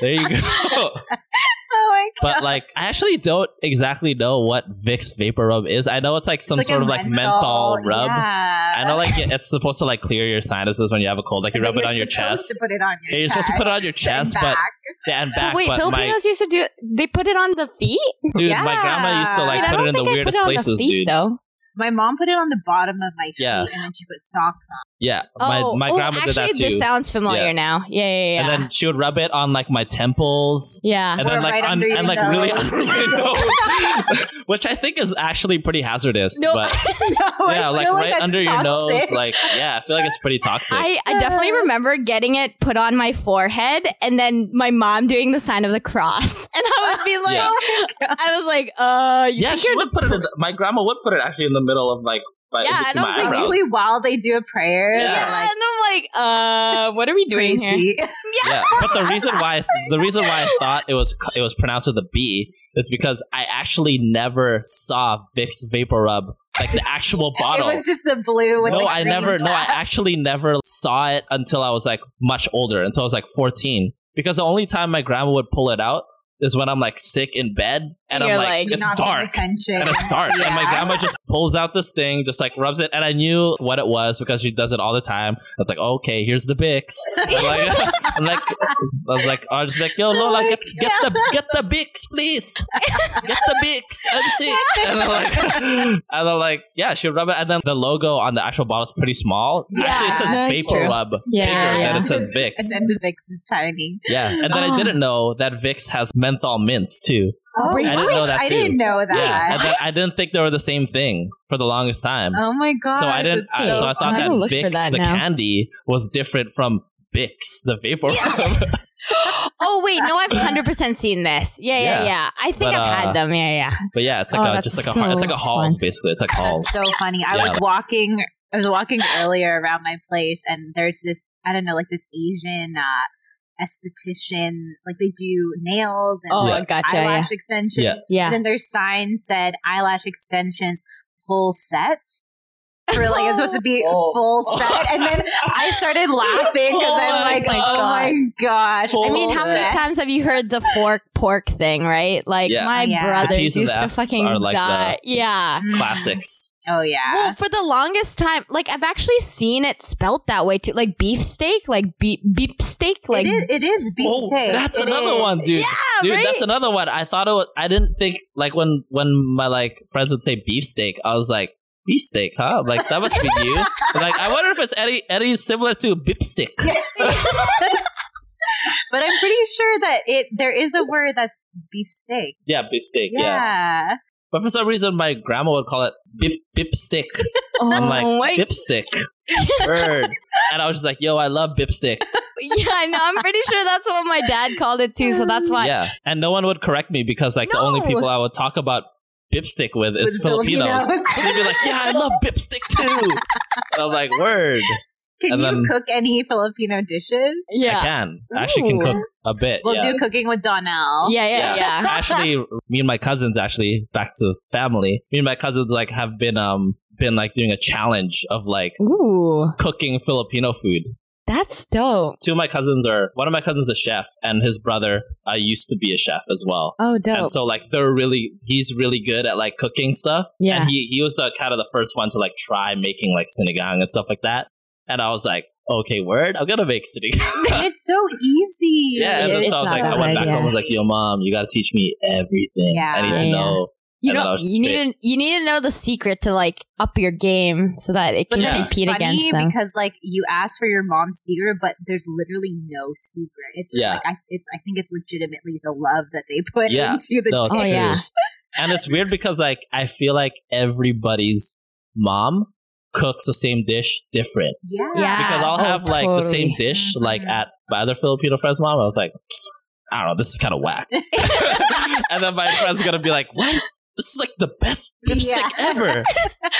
[SPEAKER 2] There you go.
[SPEAKER 3] Oh my
[SPEAKER 2] but like I actually don't exactly know what Vicks Vapor Rub is. I know it's like some
[SPEAKER 3] It's
[SPEAKER 2] sort of like menthol rub.
[SPEAKER 3] Yeah.
[SPEAKER 2] I know like it's supposed to like clear your sinuses when you have a cold. Like you rub it on your chest.
[SPEAKER 3] To put it on your
[SPEAKER 2] Yeah, you're supposed to put it on your chest,
[SPEAKER 3] and
[SPEAKER 2] but-
[SPEAKER 3] back.
[SPEAKER 2] Yeah, and back.
[SPEAKER 1] Wait,
[SPEAKER 2] but my
[SPEAKER 1] used to do. They put it on the feet.
[SPEAKER 2] dude, my grandma used to like
[SPEAKER 1] Wait, I
[SPEAKER 2] put
[SPEAKER 1] don't
[SPEAKER 2] it in the weirdest
[SPEAKER 1] put it on the
[SPEAKER 2] places,
[SPEAKER 1] feet,
[SPEAKER 2] dude.
[SPEAKER 1] Though.
[SPEAKER 3] My mom put it on the bottom of my feet,
[SPEAKER 2] Yeah.
[SPEAKER 3] and then she put socks on.
[SPEAKER 2] Yeah, my
[SPEAKER 1] oh,
[SPEAKER 2] my
[SPEAKER 1] oh,
[SPEAKER 2] grandma
[SPEAKER 1] actually,
[SPEAKER 2] did that too.
[SPEAKER 1] this sounds familiar
[SPEAKER 2] Yeah.
[SPEAKER 1] now. Yeah, yeah, yeah.
[SPEAKER 2] And then she would rub it on like my temples.
[SPEAKER 1] yeah.
[SPEAKER 2] And then like
[SPEAKER 3] right
[SPEAKER 2] un-
[SPEAKER 3] under
[SPEAKER 2] and like really under your nose, which I think is actually pretty hazardous.
[SPEAKER 1] No.
[SPEAKER 2] But
[SPEAKER 3] no,
[SPEAKER 2] yeah,
[SPEAKER 3] I
[SPEAKER 2] like right
[SPEAKER 3] that's
[SPEAKER 2] under your nose, like yeah, I feel like it's pretty toxic.
[SPEAKER 1] I, I definitely remember getting it put on my forehead and then my mom doing the sign of the cross. And I would be like,
[SPEAKER 2] Yeah.
[SPEAKER 3] Oh.
[SPEAKER 1] I was like, uh, you
[SPEAKER 2] yeah,
[SPEAKER 1] think
[SPEAKER 2] she
[SPEAKER 1] you're
[SPEAKER 2] would
[SPEAKER 1] the
[SPEAKER 2] put it. In, my grandma would put it actually in the middle of like, my,
[SPEAKER 1] Yeah, and I
[SPEAKER 2] my
[SPEAKER 1] was like,
[SPEAKER 2] eyebrows.
[SPEAKER 3] Usually, while they do a prayer,
[SPEAKER 2] Yeah.
[SPEAKER 3] like
[SPEAKER 1] and I'm like, uh, what are we doing here?
[SPEAKER 3] crazy.
[SPEAKER 2] yeah, but the reason why the reason why I thought it was it was pronounced with a B is because I actually never saw Vicks Vapor Rub like the actual bottle.
[SPEAKER 3] It was just the blue. With
[SPEAKER 2] no,
[SPEAKER 3] the
[SPEAKER 2] I
[SPEAKER 3] green
[SPEAKER 2] never. No, I actually never saw it until I was like much older, until I was like fourteen. Because the only time my grandma would pull it out is when I'm like sick in bed, and
[SPEAKER 1] You're
[SPEAKER 2] I'm like,
[SPEAKER 1] like,
[SPEAKER 2] it's dark.
[SPEAKER 3] Attention.
[SPEAKER 2] And it's dark, and my grandma just pulls out this thing, just like rubs it, and I knew what it was because she does it all the time. It's like, okay, here's the Bix. I'm like, I'm like, I was like, I was just like, yo, Lola, get, get the get the Bix, please, get the Bix. I'm sick. And then like, and then like, yeah, she rub it, and then the logo on the actual bottle is pretty small.
[SPEAKER 3] Yeah,
[SPEAKER 2] Actually, it says Vapor
[SPEAKER 1] true.
[SPEAKER 2] Rub
[SPEAKER 1] Yeah,
[SPEAKER 2] bigger
[SPEAKER 1] yeah.
[SPEAKER 2] than it says Vicks.
[SPEAKER 3] and then the Vicks is tiny.
[SPEAKER 2] yeah, and then I
[SPEAKER 1] Oh.
[SPEAKER 2] didn't know that Vicks has menthol mints too.
[SPEAKER 3] Oh,
[SPEAKER 1] Really?
[SPEAKER 2] I didn't know that
[SPEAKER 3] I didn't know that.
[SPEAKER 2] Yeah, and then I didn't think they were the same thing for the longest time.
[SPEAKER 3] oh my god!
[SPEAKER 2] so I didn't. I,
[SPEAKER 3] that's
[SPEAKER 2] so I thought
[SPEAKER 1] I'm
[SPEAKER 2] that
[SPEAKER 1] gonna look for
[SPEAKER 2] Vicks,
[SPEAKER 1] that
[SPEAKER 2] the
[SPEAKER 1] now.
[SPEAKER 2] candy, was different from Bix, the vapor. rub.
[SPEAKER 1] Oh wait, no, I've hundred percent seen this. Yeah, yeah,
[SPEAKER 2] Yeah.
[SPEAKER 1] yeah. I think
[SPEAKER 2] But,
[SPEAKER 1] I've
[SPEAKER 2] uh,
[SPEAKER 1] had them. Yeah, yeah.
[SPEAKER 2] but yeah, it's like
[SPEAKER 1] Oh,
[SPEAKER 2] a just like a it's like a halls
[SPEAKER 1] fun.
[SPEAKER 2] basically. It's like halls.
[SPEAKER 3] That's so funny. I
[SPEAKER 2] Yeah.
[SPEAKER 3] was walking. I was walking earlier around my place, and there's this. I don't know, like this Asian uh, esthetician. Like they do nails and
[SPEAKER 1] Oh,
[SPEAKER 2] Yeah.
[SPEAKER 1] gotcha.
[SPEAKER 3] eyelash extensions.
[SPEAKER 2] Yeah.
[SPEAKER 1] Yeah,
[SPEAKER 3] And then their sign said eyelash extensions full set. For like it's supposed to be
[SPEAKER 2] Oh.
[SPEAKER 3] full set, and then I started laughing because
[SPEAKER 2] Oh
[SPEAKER 3] I'm
[SPEAKER 2] my
[SPEAKER 3] like,
[SPEAKER 1] God.
[SPEAKER 3] oh my gosh!
[SPEAKER 2] Full
[SPEAKER 1] I mean, how many times have you heard the fork pork thing, right? Like
[SPEAKER 2] Yeah.
[SPEAKER 1] my
[SPEAKER 3] Yeah.
[SPEAKER 1] Brothers used to fucking
[SPEAKER 2] like
[SPEAKER 1] die. yeah.
[SPEAKER 3] Mm.
[SPEAKER 2] Classics.
[SPEAKER 3] Oh yeah.
[SPEAKER 1] Well, for the longest time, like I've actually seen it spelt that way too, like beefsteak, like beef beef steak, like
[SPEAKER 3] it is. It is beef
[SPEAKER 2] Oh,
[SPEAKER 3] steak.
[SPEAKER 2] that's
[SPEAKER 3] It
[SPEAKER 2] another
[SPEAKER 3] is.
[SPEAKER 2] one, dude.
[SPEAKER 1] yeah,
[SPEAKER 2] Dude,
[SPEAKER 1] right?
[SPEAKER 2] that's another one. I thought it was. I didn't think like when when my like friends would say beefsteak, I was like beefsteak, huh? Like that must be you. like I wonder if it's any any similar to bipstick.
[SPEAKER 3] But I'm pretty sure that it there is a word that's beef steak.
[SPEAKER 2] Yeah, beefsteak. Yeah.
[SPEAKER 3] Yeah.
[SPEAKER 2] but for some reason my grandma would call it bip bipstick.
[SPEAKER 1] oh
[SPEAKER 2] I'm like
[SPEAKER 1] my,
[SPEAKER 2] dipstick. Word. And I was just like, yo, I love bipstick.
[SPEAKER 1] yeah, I know. I'm pretty sure that's what my dad called it too. So that's why.
[SPEAKER 2] Yeah. And no one would correct me because like the only people I would talk about bipstick with is
[SPEAKER 3] With
[SPEAKER 2] Filipinos.
[SPEAKER 3] Filipinos.
[SPEAKER 2] So they'd be like, yeah, I love bipstick too. and I'm like, word.
[SPEAKER 3] Can
[SPEAKER 2] And
[SPEAKER 3] you
[SPEAKER 2] then-
[SPEAKER 3] cook any Filipino dishes?
[SPEAKER 1] Yeah.
[SPEAKER 2] I can. I actually can cook a bit.
[SPEAKER 3] We'll
[SPEAKER 2] yeah.
[SPEAKER 3] do cooking with Donnell.
[SPEAKER 1] Yeah, yeah, yeah.
[SPEAKER 2] actually, me and my cousins actually back to family. Me and my cousins like have been um been like doing a challenge of like
[SPEAKER 1] Ooh,
[SPEAKER 2] cooking Filipino food.
[SPEAKER 1] That's dope.
[SPEAKER 2] Two of my cousins are one of my cousins is a chef, and his brother uh, used to be a chef as well.
[SPEAKER 1] Oh, dope.
[SPEAKER 2] And so like they're really he's really good at like cooking stuff.
[SPEAKER 1] Yeah.
[SPEAKER 2] And he he was the kind of the first one to like try making like sinigang and stuff like that. And I was like, okay, word, I'm gonna make sinigang.
[SPEAKER 3] it's so easy.
[SPEAKER 2] yeah, and then so I was like, I went back home.
[SPEAKER 1] yeah.
[SPEAKER 2] I was like, yo, mom, you gotta teach me everything.
[SPEAKER 3] Yeah.
[SPEAKER 2] I need to
[SPEAKER 1] Yeah.
[SPEAKER 2] know.
[SPEAKER 1] You
[SPEAKER 2] and
[SPEAKER 1] know,
[SPEAKER 2] was
[SPEAKER 1] you need to you need to know the secret to like up your game so that it can
[SPEAKER 3] then
[SPEAKER 2] Yeah.
[SPEAKER 3] it's
[SPEAKER 1] compete
[SPEAKER 3] funny
[SPEAKER 1] against them.
[SPEAKER 3] because like you ask for your mom's secret, but there's literally no secret. It's
[SPEAKER 2] Yeah.
[SPEAKER 3] like I, it's I think it's legitimately the love that they put
[SPEAKER 2] Yeah.
[SPEAKER 3] into the
[SPEAKER 2] No, it's
[SPEAKER 1] Oh,
[SPEAKER 3] dish.
[SPEAKER 1] yeah.
[SPEAKER 2] And it's weird because like I feel like everybody's mom cooks the same dish different.
[SPEAKER 3] Yeah.
[SPEAKER 1] Yeah.
[SPEAKER 2] Because I'll
[SPEAKER 1] Oh,
[SPEAKER 2] have like the same dish like
[SPEAKER 3] Mhm.
[SPEAKER 2] at my other Filipino friend's mom. I was like, I don't know, this is kind of whack. and then my friend's gonna be like, what? This is like the best beefsteak
[SPEAKER 3] Yeah.
[SPEAKER 2] ever.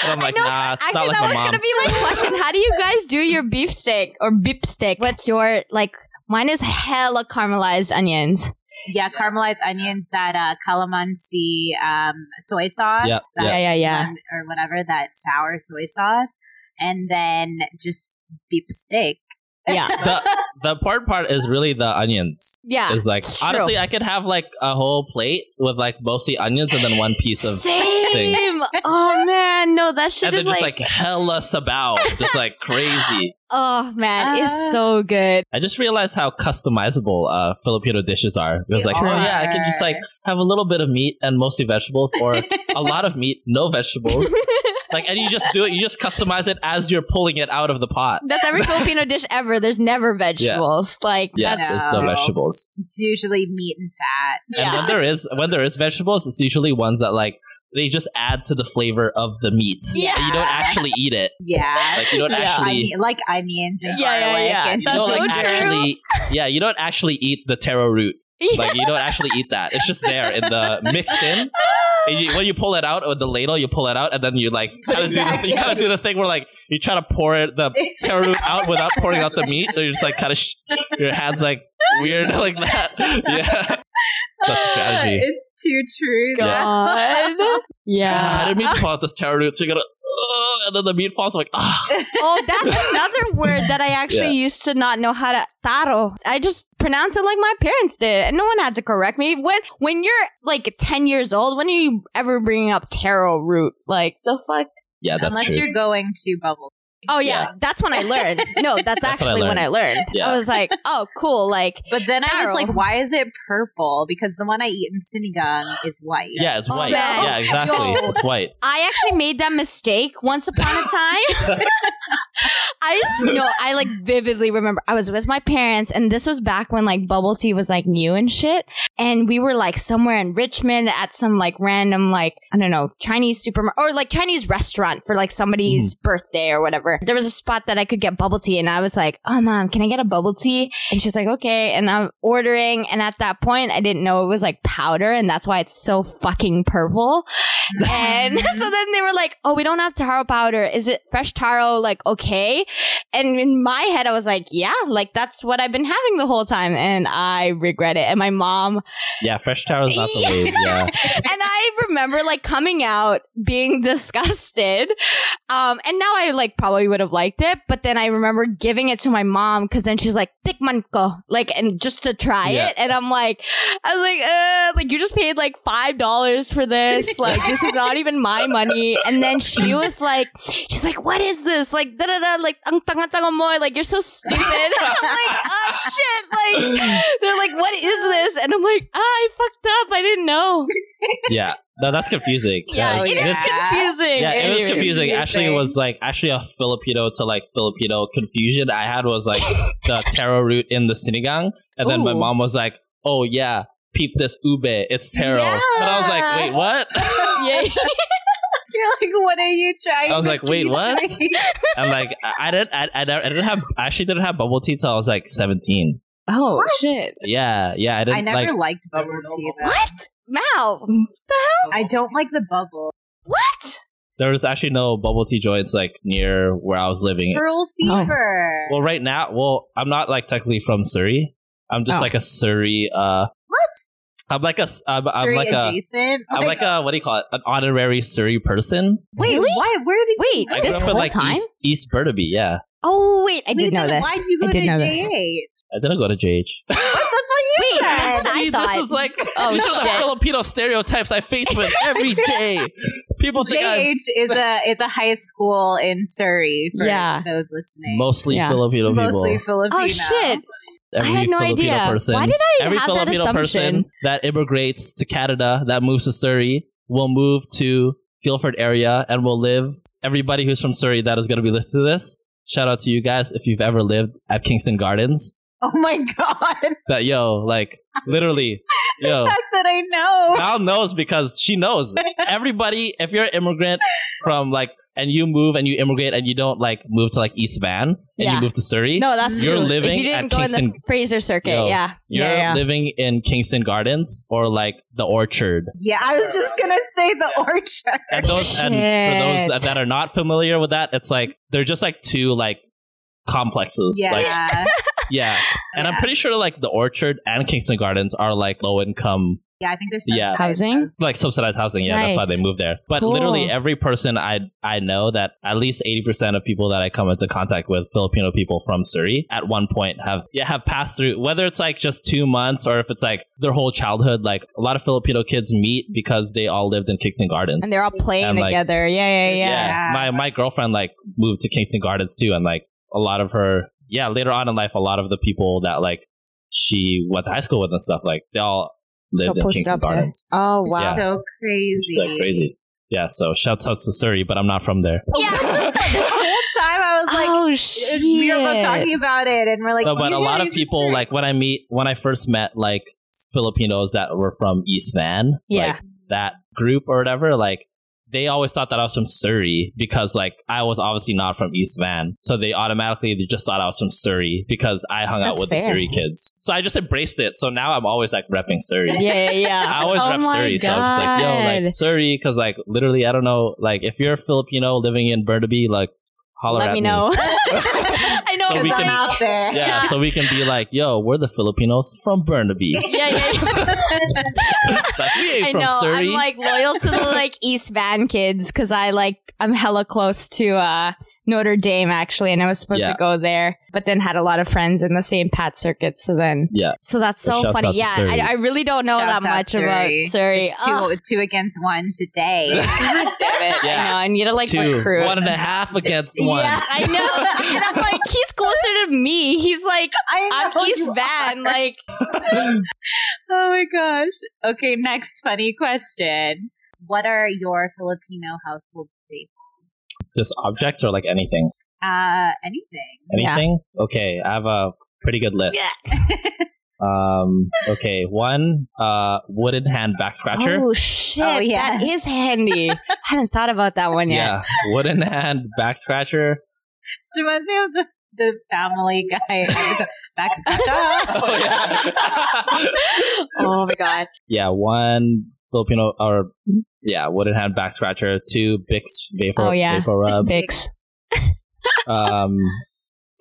[SPEAKER 2] And I'm like,
[SPEAKER 1] I know.
[SPEAKER 2] nah, it's
[SPEAKER 1] Actually,
[SPEAKER 2] not like
[SPEAKER 1] that
[SPEAKER 2] my
[SPEAKER 1] was
[SPEAKER 2] mom's.
[SPEAKER 1] gonna be my question. How do you guys do your beefsteak or beefsteak? What's your like? Mine is hella caramelized onions.
[SPEAKER 3] Yeah, caramelized onions, that uh, calamansi um, soy sauce,
[SPEAKER 2] Yeah,
[SPEAKER 3] that
[SPEAKER 1] Yeah, yeah, yeah.
[SPEAKER 3] um, or whatever that sour soy sauce, and then just beef steak.
[SPEAKER 1] Yeah.
[SPEAKER 2] the the important part is really the onions.
[SPEAKER 1] Yeah.
[SPEAKER 2] Is like
[SPEAKER 1] it's
[SPEAKER 2] honestly, I could have like a whole plate with like mostly onions and then one piece of
[SPEAKER 1] Same. Oh man, no, that shit
[SPEAKER 2] and then
[SPEAKER 1] is
[SPEAKER 2] just
[SPEAKER 1] like,
[SPEAKER 2] like, hella sabaw, just like crazy.
[SPEAKER 1] oh man, it's
[SPEAKER 3] Uh.
[SPEAKER 1] so good.
[SPEAKER 2] I just realized how customizable uh, Filipino dishes are. It was
[SPEAKER 3] They
[SPEAKER 2] like, oh yeah, I can just like have a little bit of meat and mostly vegetables, or a lot of meat, no vegetables. Like, and you just do it. You just customize it as you're pulling it out of the pot.
[SPEAKER 1] That's every Filipino dish ever. There's never vegetables. Like
[SPEAKER 2] Yeah,
[SPEAKER 1] that's
[SPEAKER 2] there's no
[SPEAKER 3] No.
[SPEAKER 2] vegetables.
[SPEAKER 3] It's usually meat and fat.
[SPEAKER 2] And
[SPEAKER 1] Yeah.
[SPEAKER 2] when there is when there is vegetables, it's usually ones that like they just add to the flavor of the meat.
[SPEAKER 1] Yeah.
[SPEAKER 2] And you don't actually eat it.
[SPEAKER 3] Yeah.
[SPEAKER 2] Like you don't
[SPEAKER 1] Yeah.
[SPEAKER 2] actually.
[SPEAKER 3] Onion, like onions and
[SPEAKER 1] Yeah, yeah,
[SPEAKER 3] garlic.
[SPEAKER 1] yeah.
[SPEAKER 3] And
[SPEAKER 2] you don't
[SPEAKER 1] so
[SPEAKER 2] like
[SPEAKER 1] true.
[SPEAKER 2] actually. Yeah, you don't actually eat the taro root. Like you don't actually eat that. It's just there in the mixed in. You, when you pull it out with the ladle, you pull it out, and then you like kind of
[SPEAKER 3] it
[SPEAKER 2] do the, you kind of do the thing where like you try to pour it the taro root out without pouring out the meat. And you're just like kind of sh- your hands like weird like that. Yeah, that's the strategy.
[SPEAKER 3] It's too true. Yeah,
[SPEAKER 1] God.
[SPEAKER 2] Ah, I didn't mean to pull out this taro root, so you're gonna. "Ugh," and then the meat falls. I'm like, ah,
[SPEAKER 1] Oh, that's another word that I actually
[SPEAKER 2] Yeah.
[SPEAKER 1] used to not know how to taro. I just pronounce it like my parents did, and no one had to correct me. When when you're like ten years old, when are you ever bringing up taro root? Like the fuck?
[SPEAKER 2] yeah, that's
[SPEAKER 3] Unless
[SPEAKER 2] true.
[SPEAKER 3] you're going to bubble.
[SPEAKER 1] Oh yeah,
[SPEAKER 2] Yeah.
[SPEAKER 1] that's when I learned. No, that's,
[SPEAKER 2] That's what I
[SPEAKER 1] actually when I learned.
[SPEAKER 2] Yeah.
[SPEAKER 1] I was like, oh cool, like
[SPEAKER 3] But then I was like, why is it purple? Because the one I eat in Sinigang is white.
[SPEAKER 2] yeah, it's white.
[SPEAKER 1] man.
[SPEAKER 2] Yeah, exactly.
[SPEAKER 1] Yo.
[SPEAKER 2] It's white.
[SPEAKER 1] I actually made that mistake once upon a time. I just know I like vividly remember I was with my parents and this was back when like bubble tea was like new and shit. And we were like somewhere in Richmond at some like random like I don't know, Chinese supermarket or like Chinese restaurant for like somebody's mm. birthday or whatever. There was a spot that I could get bubble tea and I was like, "Oh mom, can I get a bubble tea?" And she's like, "Okay." And I'm ordering and at that point I didn't know it was like powder and that's why it's so fucking purple. And so then they were like, "Oh, we don't have taro powder. Is it fresh taro like okay?" And in my head I was like, "Yeah, like that's what I've been having the whole time." And I regret it. And my mom
[SPEAKER 2] Yeah, fresh taro is not the wave. Yeah,
[SPEAKER 1] and I remember like coming out being disgusted. Um, and now I like probably would have liked it, but then I remember giving it to my mom because then she's like, "Tikman ko," like, and just to try
[SPEAKER 2] Yeah.
[SPEAKER 1] it, and I'm like, I was like, uh, like you just paid like five dollars for this, like this is not even my money. And then she was like, she's like, "What is this?" Like, da da da, like, ang tanga tanga mo, like you're so stupid. I'm like, oh shit, like they're like, "What is this?" And I'm like, ah, I fucked up. I didn't know.
[SPEAKER 2] yeah. No, that's confusing.
[SPEAKER 1] Yeah,
[SPEAKER 3] Oh,
[SPEAKER 1] it
[SPEAKER 2] it
[SPEAKER 1] is
[SPEAKER 2] is
[SPEAKER 3] yeah.
[SPEAKER 1] confusing.
[SPEAKER 2] Yeah, it was confusing. Actually, it was like actually a Filipino to like Filipino confusion I had was like the taro root in the sinigang, and then my mom was like, "Oh yeah, peep this ube, it's taro,"
[SPEAKER 1] Yeah.
[SPEAKER 2] and I was like, "Wait, what?"
[SPEAKER 1] Yeah.
[SPEAKER 3] You're like, what are you trying?
[SPEAKER 2] I was
[SPEAKER 3] to
[SPEAKER 2] like, wait, what?
[SPEAKER 3] me?
[SPEAKER 2] and like I, I didn't, I, I, never- I didn't have, I actually didn't have bubble tea till I was like seventeen.
[SPEAKER 1] Oh
[SPEAKER 3] What?
[SPEAKER 1] shit!
[SPEAKER 2] Yeah, yeah, I didn't
[SPEAKER 3] I never
[SPEAKER 2] like.
[SPEAKER 3] liked bubble tea though.
[SPEAKER 1] What? Mal? The hell?
[SPEAKER 3] I don't like the bubble.
[SPEAKER 1] What?
[SPEAKER 2] There was actually no bubble tea joints like near where I was living.
[SPEAKER 3] Pearl fever.
[SPEAKER 2] Well, right now, well, I'm not like technically from Surrey. I'm just
[SPEAKER 1] Oh.
[SPEAKER 2] like a Surrey. uh
[SPEAKER 3] what?
[SPEAKER 2] I'm like a, s- I'm, I'm
[SPEAKER 3] Surrey
[SPEAKER 2] like
[SPEAKER 3] adjacent.
[SPEAKER 2] I'm like a, what do you call it? An honorary Surrey person.
[SPEAKER 3] Wait,
[SPEAKER 1] Really?
[SPEAKER 3] why? Where did
[SPEAKER 1] Wait,
[SPEAKER 3] you
[SPEAKER 2] I
[SPEAKER 3] live?
[SPEAKER 2] grew
[SPEAKER 1] This
[SPEAKER 2] up in
[SPEAKER 1] whole
[SPEAKER 2] like
[SPEAKER 1] time?
[SPEAKER 2] East, East Burnaby. Yeah,
[SPEAKER 1] Oh wait, I
[SPEAKER 3] Wait,
[SPEAKER 1] did know
[SPEAKER 3] then
[SPEAKER 1] this.
[SPEAKER 3] Why'd you go
[SPEAKER 1] I did
[SPEAKER 3] to
[SPEAKER 1] know this.
[SPEAKER 3] JH?
[SPEAKER 2] I didn't go to JH.
[SPEAKER 3] That's what you
[SPEAKER 1] Wait,
[SPEAKER 3] said.
[SPEAKER 1] that's what I
[SPEAKER 2] See,
[SPEAKER 1] thought.
[SPEAKER 2] this is like
[SPEAKER 1] Oh,
[SPEAKER 2] these are the
[SPEAKER 1] shit.
[SPEAKER 2] Filipino stereotypes I face with every day. People think I'm
[SPEAKER 3] JH is a is a high school in Surrey for
[SPEAKER 1] Yeah.
[SPEAKER 3] those listening.
[SPEAKER 2] mostly
[SPEAKER 1] Yeah.
[SPEAKER 2] Filipino people.
[SPEAKER 3] Mostly oh, Filipino.
[SPEAKER 1] Oh shit!
[SPEAKER 2] Every
[SPEAKER 1] I had no
[SPEAKER 2] Filipino
[SPEAKER 1] idea.
[SPEAKER 2] person.
[SPEAKER 1] Why did I
[SPEAKER 2] every
[SPEAKER 1] have that
[SPEAKER 2] Filipino
[SPEAKER 1] assumption?
[SPEAKER 2] person that immigrates to Canada that moves to Surrey will move to Guildford area and will live. Everybody who's from Surrey that is going to be listening to this, shout out to you guys if you've ever lived at Kingston Gardens.
[SPEAKER 3] Oh my god!
[SPEAKER 2] That yo, like literally, yo.
[SPEAKER 3] The fact that I know.
[SPEAKER 2] Val knows because she knows. Everybody, if you're an immigrant from like, and you move and you immigrate and you don't like move to like East Van and
[SPEAKER 1] Yeah.
[SPEAKER 2] you move to Surrey,
[SPEAKER 1] No, that's
[SPEAKER 2] You're
[SPEAKER 1] true.
[SPEAKER 2] living
[SPEAKER 1] if you didn't
[SPEAKER 2] at
[SPEAKER 1] go in
[SPEAKER 2] Kingston-
[SPEAKER 1] the Fraser Circuit,
[SPEAKER 2] Yo,
[SPEAKER 1] yeah,
[SPEAKER 2] you're
[SPEAKER 1] yeah, yeah.
[SPEAKER 2] living in Kingston Gardens or like the Orchard.
[SPEAKER 3] Yeah, I was just gonna say the orchard.
[SPEAKER 2] And those and for those that, that are not familiar with that, it's like they're just like two like complexes.
[SPEAKER 3] Yeah.
[SPEAKER 2] Like yeah. And I'm pretty sure like the Orchard and Kingston Gardens are like low income
[SPEAKER 3] Yeah, I think there's
[SPEAKER 2] Yeah.
[SPEAKER 1] Housing?
[SPEAKER 2] like subsidized housing. Yeah, that's why they moved there. But
[SPEAKER 1] Cool.
[SPEAKER 2] literally every person I I know that at least eighty percent of people that I come into contact with, Filipino people from Surrey, at one point have yeah have passed through. Whether it's like just two months or if it's like their whole childhood. Like a lot of Filipino kids meet because they all lived in Kingston Gardens.
[SPEAKER 1] And they're all playing
[SPEAKER 2] And, like,
[SPEAKER 1] together. Yeah, yeah, yeah.
[SPEAKER 3] Yeah.
[SPEAKER 2] My my girlfriend like moved to Kingston Gardens too, and like a lot of her yeah later on in life, a lot of the people that like she went to high school with and stuff like they all
[SPEAKER 1] Still
[SPEAKER 2] lived in
[SPEAKER 1] posted
[SPEAKER 2] Kingston
[SPEAKER 1] up there.
[SPEAKER 2] Gardens.
[SPEAKER 1] Oh wow.
[SPEAKER 2] Yeah.
[SPEAKER 3] So crazy.
[SPEAKER 2] It's like crazy. Yeah, so shouts out to Surrey, but I'm not from there.
[SPEAKER 3] Yeah. this whole time I was like,
[SPEAKER 1] oh shit.
[SPEAKER 3] we were both talking about it, and we're like,
[SPEAKER 2] No, but a lot of people
[SPEAKER 3] Surrey.
[SPEAKER 2] like when I meet when I first met like Filipinos that were from East Van,
[SPEAKER 1] Yeah.
[SPEAKER 2] like that group or whatever, like they always thought that I was from Surrey because like I was obviously not from East Van, so they automatically they just thought I was from Surrey because I hung out
[SPEAKER 1] That's
[SPEAKER 2] with the. Surrey kids. So I just embraced it. So now I'm always like repping Surrey.
[SPEAKER 1] Yeah, yeah, yeah.
[SPEAKER 2] I always
[SPEAKER 1] oh
[SPEAKER 2] rep Surrey, so I'm just like, yo, like Surrey, because like literally, I don't know, like if you're a Filipino living in Burnaby, like holler
[SPEAKER 1] Let
[SPEAKER 2] at
[SPEAKER 1] me know. I know.
[SPEAKER 2] So we can-
[SPEAKER 3] out there.
[SPEAKER 2] Yeah, so we can be like, yo, we're the Filipinos from Burnaby.
[SPEAKER 1] yeah, yeah, yeah.
[SPEAKER 2] like, we ain't
[SPEAKER 1] I
[SPEAKER 2] from
[SPEAKER 1] know.
[SPEAKER 2] Surrey.
[SPEAKER 1] I'm like loyal to the like East Van kids because I like I'm hella close to uh Notre Dame actually, and I was supposed
[SPEAKER 2] Yeah.
[SPEAKER 1] to go there, but then had a lot of friends in the same Pat circuit. So then,
[SPEAKER 2] yeah,
[SPEAKER 1] so that's
[SPEAKER 2] So
[SPEAKER 1] so
[SPEAKER 2] shouts
[SPEAKER 1] funny. Yeah, I, I really don't know
[SPEAKER 3] Shouts
[SPEAKER 1] that much
[SPEAKER 3] Surrey.
[SPEAKER 1] about Surrey.
[SPEAKER 3] It's two, two against one today.
[SPEAKER 1] damn it!
[SPEAKER 2] Yeah.
[SPEAKER 1] I know. I need to like
[SPEAKER 2] two,
[SPEAKER 1] recruit.
[SPEAKER 2] one and a half against one.
[SPEAKER 3] Yeah.
[SPEAKER 1] I know, and I'm like, he's closer to me. He's like,
[SPEAKER 3] I
[SPEAKER 1] I'm
[SPEAKER 3] know
[SPEAKER 1] East
[SPEAKER 3] you
[SPEAKER 1] Van.
[SPEAKER 3] are.
[SPEAKER 1] Like,
[SPEAKER 3] Oh my gosh. Okay, next funny question. What are your Filipino household staples?
[SPEAKER 2] Just objects or like anything?
[SPEAKER 3] Uh, anything.
[SPEAKER 1] Yeah.
[SPEAKER 2] Anything? Okay, I have a pretty good list. Um, okay, one, uh, wooden hand back scratcher.
[SPEAKER 1] oh shit,
[SPEAKER 3] Oh, yes.
[SPEAKER 1] that is handy. I hadn't thought about that one yet.
[SPEAKER 2] yeah, wooden hand back scratcher.
[SPEAKER 3] This reminds me of the, the family guy. Back.
[SPEAKER 2] Oh yeah.
[SPEAKER 1] oh my god.
[SPEAKER 2] yeah, one Filipino or yeah, wooden hand back scratcher. Two Bix vapor
[SPEAKER 1] Oh, yeah.
[SPEAKER 2] vapor rub.
[SPEAKER 1] Bix.
[SPEAKER 2] um,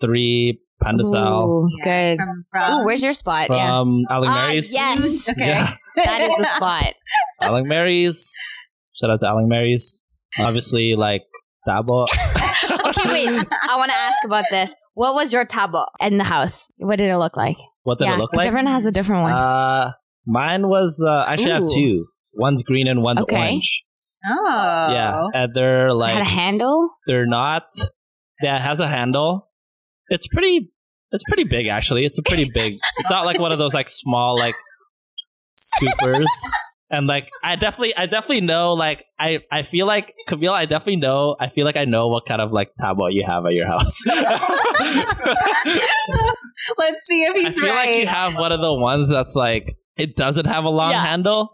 [SPEAKER 2] three Pandasal
[SPEAKER 1] Ooh,
[SPEAKER 3] Yeah,
[SPEAKER 1] good.
[SPEAKER 3] From, from,
[SPEAKER 1] Ooh, where's your spot?
[SPEAKER 2] from
[SPEAKER 1] yeah.
[SPEAKER 2] Aling
[SPEAKER 1] Ah,
[SPEAKER 2] Mary's.
[SPEAKER 1] yes.
[SPEAKER 3] Okay.
[SPEAKER 2] Yeah,
[SPEAKER 1] That is the spot.
[SPEAKER 2] Aling Mary's. Shout out to Aling Mary's. Obviously, like Tabo.
[SPEAKER 1] Okay, wait. I want to ask about this. What was your tabo in the house? What did it look like?
[SPEAKER 2] What did
[SPEAKER 1] yeah,
[SPEAKER 2] it look like?
[SPEAKER 1] everyone has a different one.
[SPEAKER 2] Uh, mine was uh, actually I have two. One's green and one's
[SPEAKER 1] Okay.
[SPEAKER 2] orange.
[SPEAKER 3] Oh.
[SPEAKER 2] Yeah, and they're
[SPEAKER 1] Had
[SPEAKER 2] like
[SPEAKER 1] a handle?
[SPEAKER 2] they're not. Yeah, it has a handle. It's pretty. It's pretty big actually. It's a pretty big. It's not like one of those like small like scoopers. And like I definitely, I definitely know. Like I, I feel like Camille. I definitely know. I feel like I know what kind of like tablet you have at your house.
[SPEAKER 3] Let's see if he's right.
[SPEAKER 2] I feel like you have one of the ones that's like it doesn't have a long
[SPEAKER 1] Yeah.
[SPEAKER 2] handle,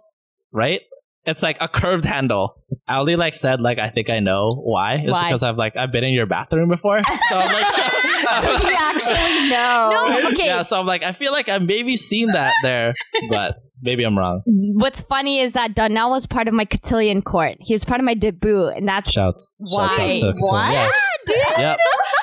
[SPEAKER 2] right? It's like a curved handle. Ali like said like I think I know why. It's
[SPEAKER 1] Why?
[SPEAKER 2] because I've like I've been in your bathroom before, so I'm like,
[SPEAKER 3] so he actually knows.
[SPEAKER 1] No, okay.
[SPEAKER 2] yeah. So I'm like I feel like I've maybe seen that there, but maybe I'm wrong.
[SPEAKER 1] What's funny is that Donnell was part of my cotillion court. He was part of my debut, and that's
[SPEAKER 2] Shouts. Shouts
[SPEAKER 1] Why?
[SPEAKER 2] out to
[SPEAKER 3] What?
[SPEAKER 2] Yeah.
[SPEAKER 1] dude.
[SPEAKER 2] Yep.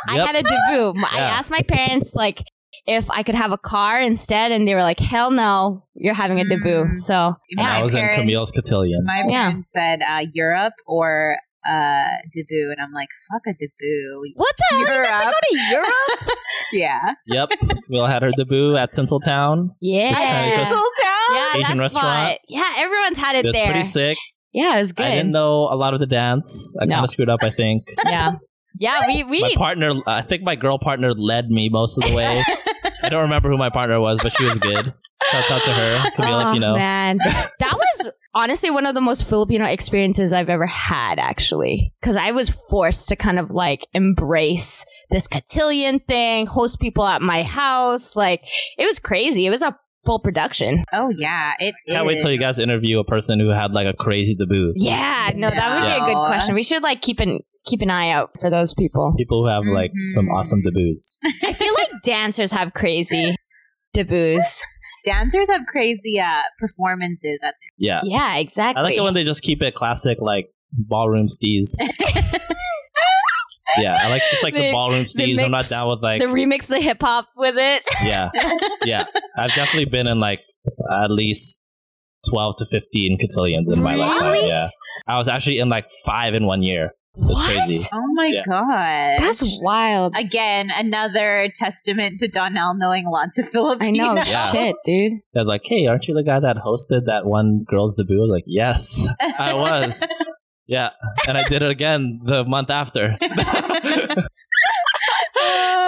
[SPEAKER 1] I had a debut. I asked my parents like if I could have a car instead, and they were like, "Hell no, you're having a debut."
[SPEAKER 3] Mm.
[SPEAKER 1] So
[SPEAKER 3] Yeah.
[SPEAKER 2] I was
[SPEAKER 3] parents-
[SPEAKER 2] in Camille's cotillion.
[SPEAKER 3] My
[SPEAKER 1] Yeah.
[SPEAKER 3] parents said uh, Europe or uh, debut, and I'm like, fuck a debut.
[SPEAKER 1] what the hell? You got to
[SPEAKER 3] Europe.
[SPEAKER 1] go to Europe?
[SPEAKER 3] Yeah.
[SPEAKER 2] Yep. Camille had her debut at Tinseltown.
[SPEAKER 1] yeah,
[SPEAKER 2] This time
[SPEAKER 3] Tinseltown?
[SPEAKER 1] yeah,
[SPEAKER 2] Asian
[SPEAKER 1] that
[SPEAKER 2] restaurant.
[SPEAKER 1] spot. Yeah, everyone's had it
[SPEAKER 2] It was
[SPEAKER 1] there.
[SPEAKER 2] pretty sick.
[SPEAKER 1] Yeah, it was good.
[SPEAKER 2] I didn't know a lot of the dance. I
[SPEAKER 1] No.
[SPEAKER 2] kind of screwed up. I think.
[SPEAKER 1] Yeah, yeah, we we
[SPEAKER 2] my partner i think my girl partner led me most of the way i don't remember who my partner was but she was good shouts out to her camille
[SPEAKER 1] oh,
[SPEAKER 2] if you know
[SPEAKER 1] man, that was honestly one of the most Filipino experiences I've ever had. Actually, because I was forced to kind of like embrace this cotillion thing, host people at my house. Like it was crazy. It was a full production.
[SPEAKER 3] Oh, yeah. It
[SPEAKER 2] can't wait till you guys interview a person who had like a crazy debut
[SPEAKER 1] Yeah, no, that would be a good question. We should like keep an keep an eye out for those people.
[SPEAKER 2] people who have like some
[SPEAKER 3] Mhm.
[SPEAKER 2] awesome debuts
[SPEAKER 1] I feel like dancers have crazy debuts.
[SPEAKER 3] Dancers have crazy uh, performances at
[SPEAKER 2] yeah
[SPEAKER 1] Yeah, exactly.
[SPEAKER 2] i like it when they just keep it classic like ballroom steez yeah i like just like the
[SPEAKER 1] They-
[SPEAKER 2] ballroom
[SPEAKER 1] scenes.
[SPEAKER 2] steez i'm not
[SPEAKER 1] mix
[SPEAKER 2] down with like
[SPEAKER 1] the remix the hip hop with it.
[SPEAKER 2] yeah yeah i've definitely been in like at least 12 to 15 cotillions in my
[SPEAKER 1] Really?
[SPEAKER 2] lifetime. Yeah. I was actually in like five in one year. It's
[SPEAKER 1] What?
[SPEAKER 2] crazy.
[SPEAKER 3] Oh my
[SPEAKER 2] Yeah.
[SPEAKER 3] god.
[SPEAKER 1] That's wild.
[SPEAKER 3] Again, another testament to Donnell knowing lots of Filipinos.
[SPEAKER 1] I know.
[SPEAKER 2] Yeah.
[SPEAKER 1] Shit, dude.
[SPEAKER 2] They're like, hey, aren't you the guy that hosted that one girl's debut? Like, yes, I was. yeah. And I did it again the month after.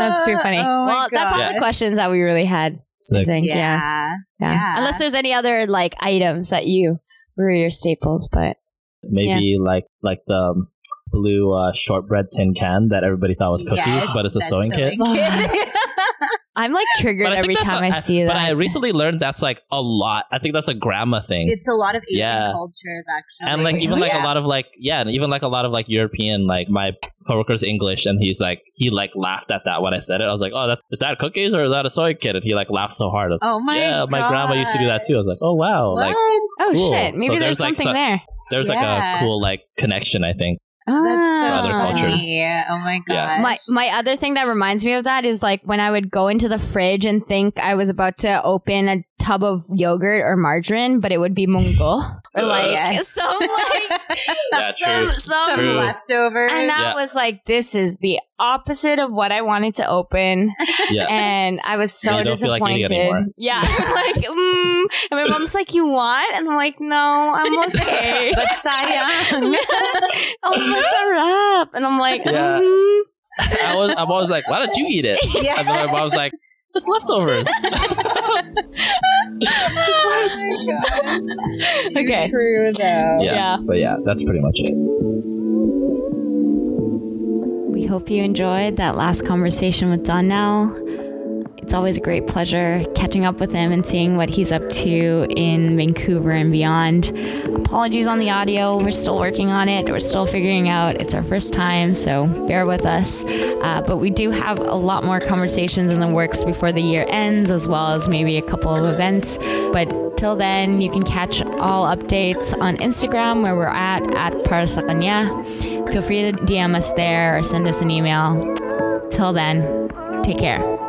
[SPEAKER 1] That's too funny.
[SPEAKER 3] Oh my
[SPEAKER 1] well, that's all
[SPEAKER 3] God.
[SPEAKER 1] the questions that we really had. I think. Yeah.
[SPEAKER 3] Yeah.
[SPEAKER 1] yeah.
[SPEAKER 3] Yeah.
[SPEAKER 1] Unless there's any other like items that you were your staples, but
[SPEAKER 2] Maybe like like the um, blue uh, shortbread tin can that everybody thought was cookies,
[SPEAKER 3] Yes,
[SPEAKER 2] but it's a
[SPEAKER 3] that's
[SPEAKER 2] sewing kit.
[SPEAKER 3] kit.
[SPEAKER 1] I'm like triggered
[SPEAKER 2] But I think
[SPEAKER 1] every time
[SPEAKER 2] a-
[SPEAKER 1] I see that.
[SPEAKER 2] But I recently learned that's like a lot. I think that's a grandma thing.
[SPEAKER 3] it's a lot of Asian
[SPEAKER 2] Yeah.
[SPEAKER 3] cultures, actually.
[SPEAKER 2] and like even like
[SPEAKER 3] Yeah.
[SPEAKER 2] a lot of like yeah, and even like a lot of like European like my coworker's English, and he's like he like laughed at that when I said it. I was like, oh, that is that cookies or is that a soy kid?" And he like laughed so hard. I was,
[SPEAKER 3] Oh my god.
[SPEAKER 2] yeah, my grandma used to do that too. I was like, oh wow,
[SPEAKER 3] What?
[SPEAKER 2] like
[SPEAKER 1] oh
[SPEAKER 2] Cool.
[SPEAKER 1] shit! Maybe
[SPEAKER 2] So
[SPEAKER 1] there's,
[SPEAKER 2] there's, like,
[SPEAKER 1] something
[SPEAKER 2] so-
[SPEAKER 1] there.
[SPEAKER 2] there's like a cool like connection. I think.
[SPEAKER 1] Ah.
[SPEAKER 3] That's so
[SPEAKER 2] other cultures.
[SPEAKER 3] funny. Oh my god.
[SPEAKER 2] Yeah.
[SPEAKER 1] My my other thing that reminds me of that is like when I would go into the fridge and think I was about to open a tub of yogurt or margarine, but it would be mungo or like
[SPEAKER 3] Yes.
[SPEAKER 1] some like
[SPEAKER 2] Yeah,
[SPEAKER 1] some
[SPEAKER 2] true.
[SPEAKER 1] some
[SPEAKER 3] Some
[SPEAKER 2] True.
[SPEAKER 3] leftovers.
[SPEAKER 1] and that
[SPEAKER 2] Yeah.
[SPEAKER 1] was like this is the opposite of what I wanted to open,
[SPEAKER 2] Yeah.
[SPEAKER 1] and I was so
[SPEAKER 2] you don't like
[SPEAKER 1] disappointed. yeah, I'm like mm. and my mom's like, "You want?" And I'm like, "No, I'm okay."
[SPEAKER 3] but sayang.
[SPEAKER 1] oh, masarap. And I'm like,
[SPEAKER 2] Yeah.
[SPEAKER 1] mm.
[SPEAKER 2] I was I'm always like, why don't you eat it?
[SPEAKER 3] Yeah.
[SPEAKER 2] And then my mom was like, it's leftovers.
[SPEAKER 3] Too
[SPEAKER 1] Okay.
[SPEAKER 3] true though.
[SPEAKER 2] yeah.
[SPEAKER 1] Yeah.
[SPEAKER 2] But yeah, that's pretty much it.
[SPEAKER 1] We hope you enjoyed that last conversation with Donnell. It's always a great pleasure catching up with him and seeing what he's up to in Vancouver and beyond. Apologies on the audio. We're still working on it. We're still figuring out. It's our first time, so bear with us. Uh, but we do have a lot more conversations in the works before the year ends, as well as maybe a couple of events. But till then, you can catch all updates on Instagram where we're at, at Para Sa Kanya. Feel free to DM us there or send us an email. Till then, take care.